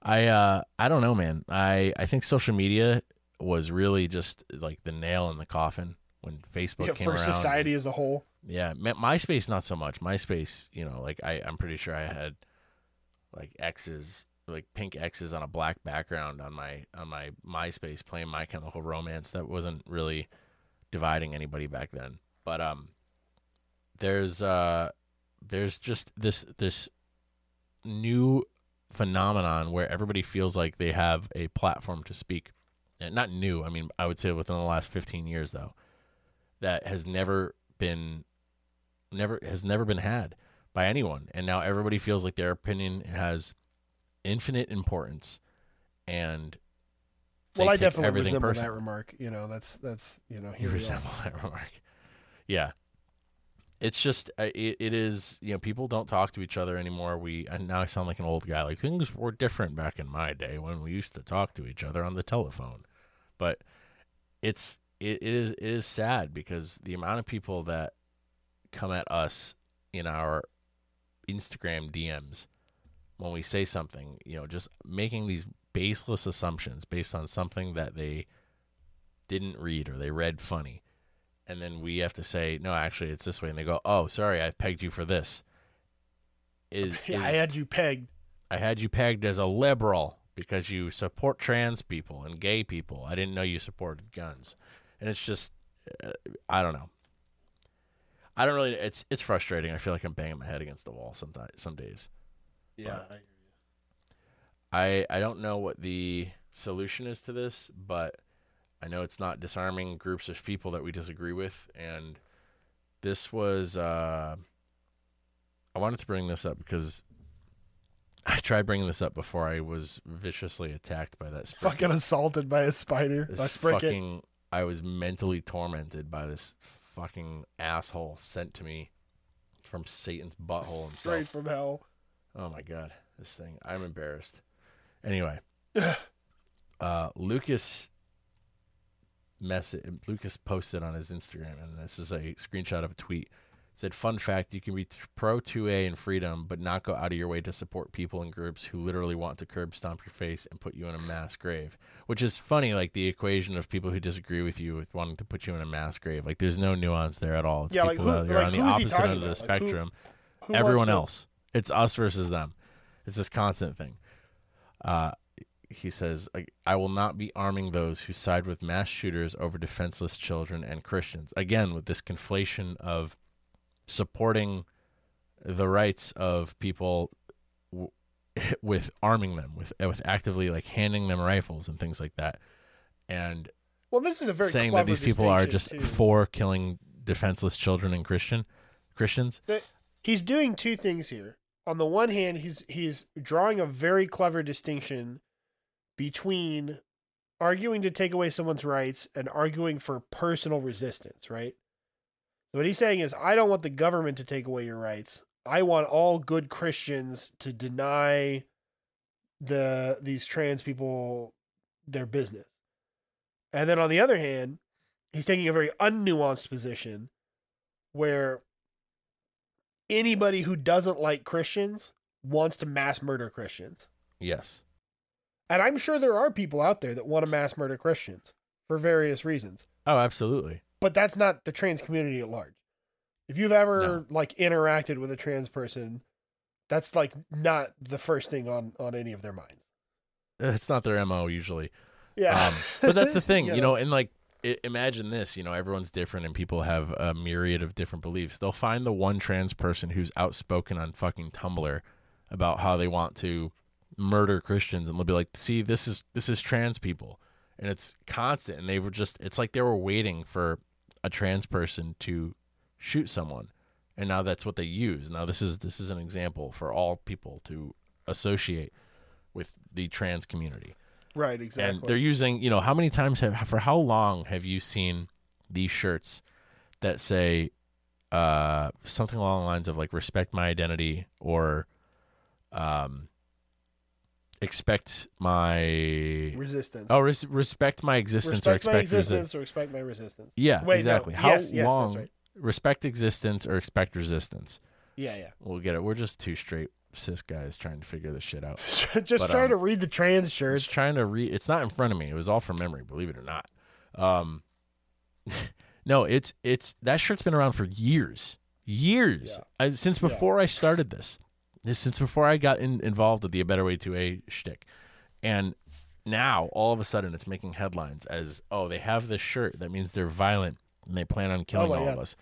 I, uh, I don't know, man. I, I think social media was really just like the nail in the coffin when Facebook yeah, came for around. society as a whole Yeah, MySpace not so much. MySpace, you know, like I, I'm pretty sure I had like X's, like pink X's on a black background on my on my MySpace playing My Chemical Romance. That wasn't really dividing anybody back then. But um, there's uh, there's just this this new phenomenon where everybody feels like they have a platform to speak. And not new. I mean, I would say within the last 15 years though, that has never been never has never been had by anyone. And now everybody feels like their opinion has infinite importance and well i definitely resemble personal. that remark you know that's that's you know you resemble that remark. Yeah. It's just uh, it, it is you know people don't talk to each other anymore. We and now i sound like an old guy like things were different back in my day when we used to talk to each other on the telephone but it's it, it is it is sad because the amount of people that come at us in our Instagram DMs when we say something, you know, just making these baseless assumptions based on something that they didn't read or they read funny. And then we have to say, no, actually, it's this way. And they go, oh, sorry, I pegged you for this. Is, is- i had you pegged I had you pegged as a liberal because you support trans people and gay people. I didn't know you supported guns. And it's just, uh, I don't know. I don't really. It's it's frustrating. I feel like I'm banging my head against the wall sometimes. Some days. Yeah. But- I I don't know what the solution is to this, but I know it's not disarming groups of people that we disagree with, and this was. Uh, I wanted to bring this up because I tried bringing this up before I was viciously attacked by that. Spricket. fucking assaulted by a spider. This By Spricket. fucking, I was mentally tormented by this fucking asshole sent to me from Satan's butthole himself. Straight from hell. Oh my god, this thing. I'm embarrassed. Anyway, uh, Lucas message Lucas posted on his Instagram, and this is a screenshot of a tweet. Said, "Fun fact: You can be pro 2A and freedom, but not go out of your way to support people and groups who literally want to curb stomp your face and put you in a mass grave." Which is funny, like the equation of people who disagree with you with wanting to put you in a mass grave. Like, there's no nuance there at all. It's Yeah, like, people who- that are like, on the opposite end of the? Like, spectrum Who wants everyone to- else. It's us versus them. It's this constant thing. Uh, he says, I, I will not be arming those who side with mass shooters over defenseless children and Christians. Again, with this conflation of supporting the rights of people w- with arming them, with with actively like handing them rifles and things like that, and Well, this is a very saying that these people are just too. for killing defenseless children and Christian Christians. that he's doing two things here. On the one hand, he's he's drawing a very clever distinction between arguing to take away someone's rights and arguing for personal resistance, right? So what he's saying is I don't want the government to take away your rights. I want all good Christians to deny the these trans people their business. And then on the other hand, he's taking a very unnuanced position where anybody who doesn't like Christians wants to mass murder Christians. Yes. And I'm sure there are people out there that want to mass murder Christians for various reasons. Oh, absolutely. But that's not the trans community at large. If you've ever like interacted with a trans person, that's like not the first thing on on any of their minds. It's not their mo usually. Yeah. Um, but that's the thing, you know, and like imagine this, you know, everyone's different and people have a myriad of different beliefs. They'll find the one trans person who's outspoken on fucking Tumblr about how they want to murder Christians and they'll be like, "See, this is this is trans people." And it's constant and they were just it's like they were waiting for a trans person to shoot someone. And now that's what they use. Now this is this is an example for all people to associate with the trans community right, exactly. and they're using you know how many times have for how long have you seen these shirts that say uh something along the lines of like respect my identity or um expect my resistance. oh res- respect my existence or respect my expect resi- existence or expect my resistance. yeah Wait, no. exactly how Yes, yes, long right. respect existence or expect resistance Yeah, yeah. we'll get it we're just two straight cis guys trying to figure this shit out Just But, trying um, to read the trans shirts. trying to read. It's not in front of me. It was all from memory. Believe it or not. Um, no, it's it's that shirt's been around for years, years. Yeah. I, since Yeah. before I started this since before I got in, involved with the A Better Way to A shtick, and now all of a sudden it's making headlines as oh they have this shirt that means they're violent and they plan on killing my all God. of us.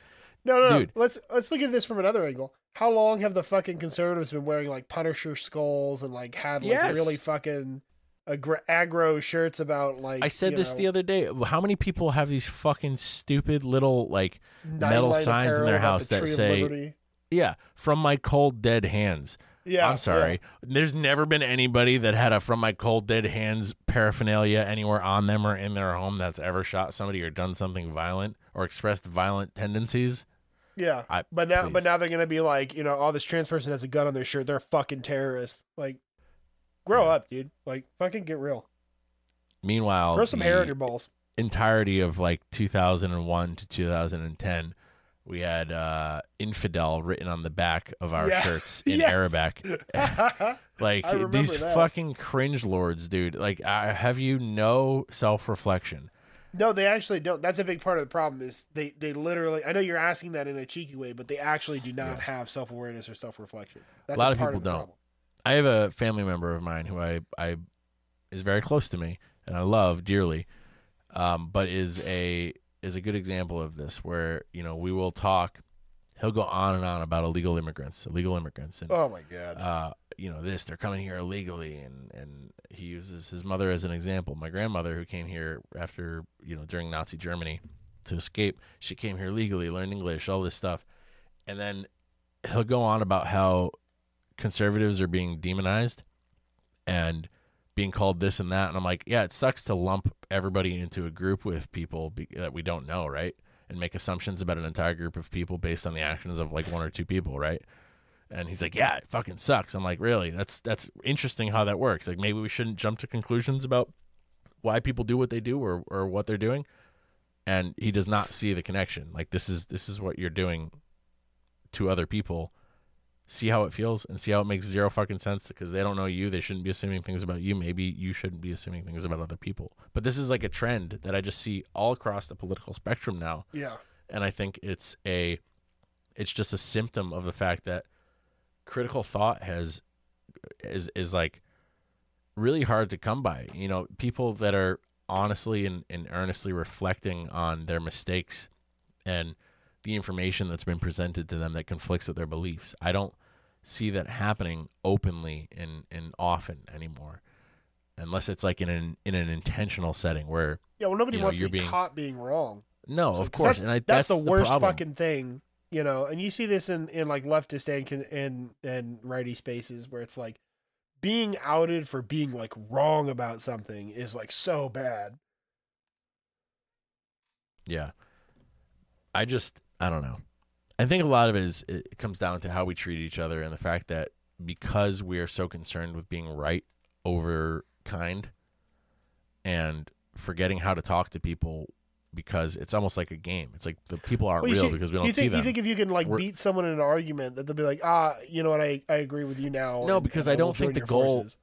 No, no, Dude. no. Let's let's look at this from another angle. How long have the fucking conservatives been wearing like Punisher skulls and like had like Yes. really fucking aggr- aggro shirts about like I said this know, the other day. How many people have these fucking stupid little like metal signs in their house the that say Liberty. Yeah, from my cold dead hands. Yeah, I'm sorry. There's never been anybody that had a from my cold dead hands paraphernalia anywhere on them or in their home that's ever shot somebody or done something violent or expressed violent tendencies. Yeah, I- but now, please. but now they're gonna be like, you know, oh, this trans person has a gun on their shirt. They're a fucking terrorist. Like, grow Yeah. up, dude. Like, fucking get real. Meanwhile, Grow some hair on your balls. entirety of like 2001 to 2010, we had uh, infidel written on the back of our Yeah. shirts in Yes. Arabic. Like these that. fucking cringe lords, dude. Like, I, have you no self reflection? No, they actually don't. That's a big part of the problem. Is they they literally? I know you're asking that in a cheeky way, but they actually do not have self awareness or self reflection. That's lot of part people don't. problem. I have a family member of mine who I I is very close to me and I love dearly, um, but is a is a good example of this where you know we will talk he'll go on and on about illegal immigrants, illegal immigrants, and Oh my god. uh, you know this they're coming here illegally. And and he uses his mother as an example. My grandmother who came here after you know during nazi germany to escape she came here legally learned english all this stuff. And then he'll go on about how conservatives are being demonized and being called this and that and i'm like yeah it sucks to lump everybody into a group with people be- that we don't know right and make assumptions about an entire group of people based on the actions of like one or two people right and he's like, "Yeah, it fucking sucks." I'm like, "Really? That's that's interesting how that works. Like maybe we shouldn't jump to conclusions about why people do what they do or or what they're doing." And he does not see the connection. Like this is this is what you're doing to other people. See how it feels and see how it makes zero fucking sense because they don't know you. They shouldn't be assuming things about you. Maybe you shouldn't be assuming things about other people. But this is like a trend that I just see all across the political spectrum now yeah. and I think it's a it's just a symptom of the fact that critical thought has is is like really hard to come by. You know, people that are honestly and, and earnestly reflecting on their mistakes and the information that's been presented to them that conflicts with their beliefs. I don't see that happening openly and, and often anymore. Unless it's like in an in an intentional setting where Yeah, well nobody You know, wants to you're be being- caught being wrong. no, So- of course, that's, and I, that's, the worst problem. fucking thing, you know. And you see this in in like leftist and and and righty spaces where it's like being outed for being like wrong about something is like so bad. Yeah. I just I don't know. I think a lot of it is it comes down to how we treat each other and the fact that because we are so concerned with being right over kind and forgetting how to talk to people because it's almost like a game. It's like the people aren't Well, real see- because we don't think, see them. You think if you can like We're- beat someone in an argument that they'll be like, ah, you know what, I, I agree with you now. No, and- because and I don't think the goal- forces."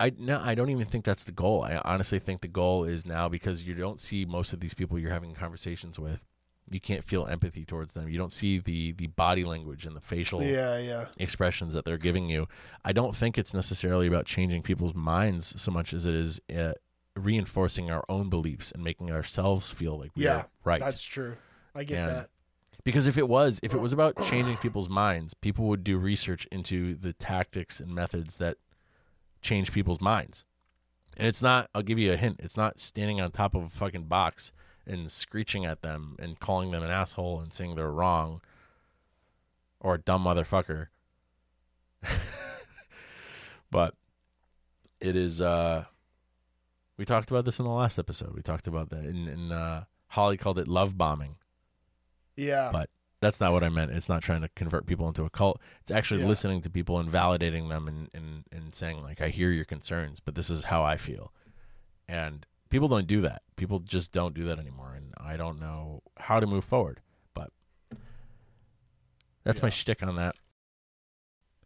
I no, I don't even think that's the goal. I honestly think the goal is now because you don't see most of these people you're having conversations with. You can't feel empathy towards them. You don't see the the body language and the facial Yeah, yeah. expressions that they're giving you. I don't think it's necessarily about changing people's minds so much as it is uh, reinforcing our own beliefs and making ourselves feel like we Yeah, are right. That's true. I get And- that. because if it was, if it was about changing people's minds, people would do research into the tactics and methods that change people's minds. And it's not. I'll give you a hint. It's not standing on top of a fucking box and screeching at them and calling them an asshole and saying they're wrong or a dumb motherfucker. but it is. uh We talked about this in the last episode. We talked about that, and, and uh, Holly called it love bombing. Yeah. But that's not what I meant. It's not trying to convert people into a cult. It's actually Yeah. listening to people and validating them and, and, and saying, like, I hear your concerns, but this is how I feel. And people don't do that. People just don't do that anymore. And I don't know how to move forward. But that's my Yeah. shtick on that.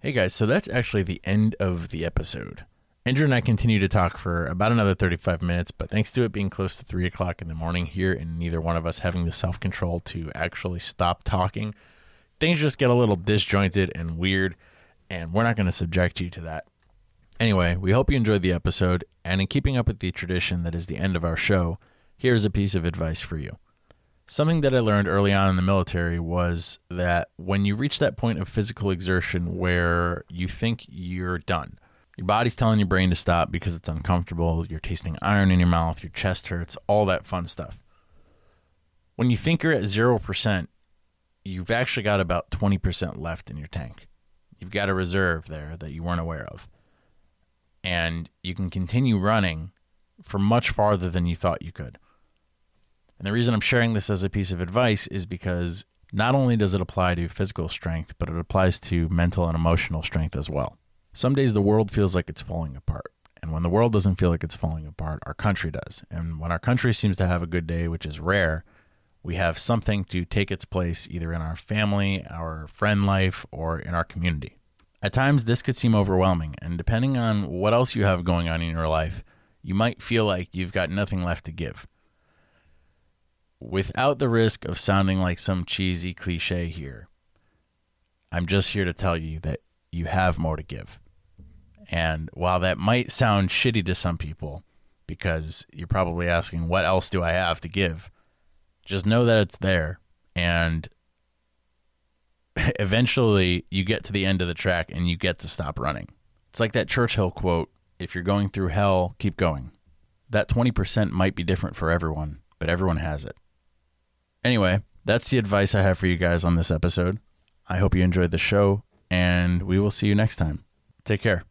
Hey guys, so that's actually the end of the episode. Andrew and I continue to talk for about another 35 minutes, but thanks to it being close to 3 o'clock in the morning here and neither one of us having the self control to actually stop talking, things just get a little disjointed and weird, and we're not going to subject you to that. Anyway, we hope you enjoyed the episode, and in keeping up with the tradition that is the end of our show, here's a piece of advice for you. Something that I learned early on in the military was that when you reach that point of physical exertion where you think you're done, your body's telling your brain to stop because it's uncomfortable, you're tasting iron in your mouth, your chest hurts, all that fun stuff. When you think you're at 0%, you've actually got about 20% left in your tank. You've got a reserve there that you weren't aware of. And you can continue running for much farther than you thought you could. And the reason I'm sharing this as a piece of advice is because not only does it apply to physical strength, but it applies to mental and emotional strength as well. Some days the world feels like it's falling apart. And when the world doesn't feel like it's falling apart, our country does. And when our country seems to have a good day, which is rare, we have something to take its place either in our family, our friend life, or in our community. At times, this could seem overwhelming, and depending on what else you have going on in your life, you might feel like you've got nothing left to give. Without the risk of sounding like some cheesy cliche here, I'm just here to tell you that you have more to give. And while that might sound shitty to some people, because you're probably asking, what else do I have to give? Just know that it's there. And eventually you get to the end of the track and you get to stop running. It's like that Churchill quote if you're going through hell, keep going. That 20% might be different for everyone, but everyone has it. Anyway, that's the advice I have for you guys on this episode. I hope you enjoyed the show, and we will see you next time. Take care.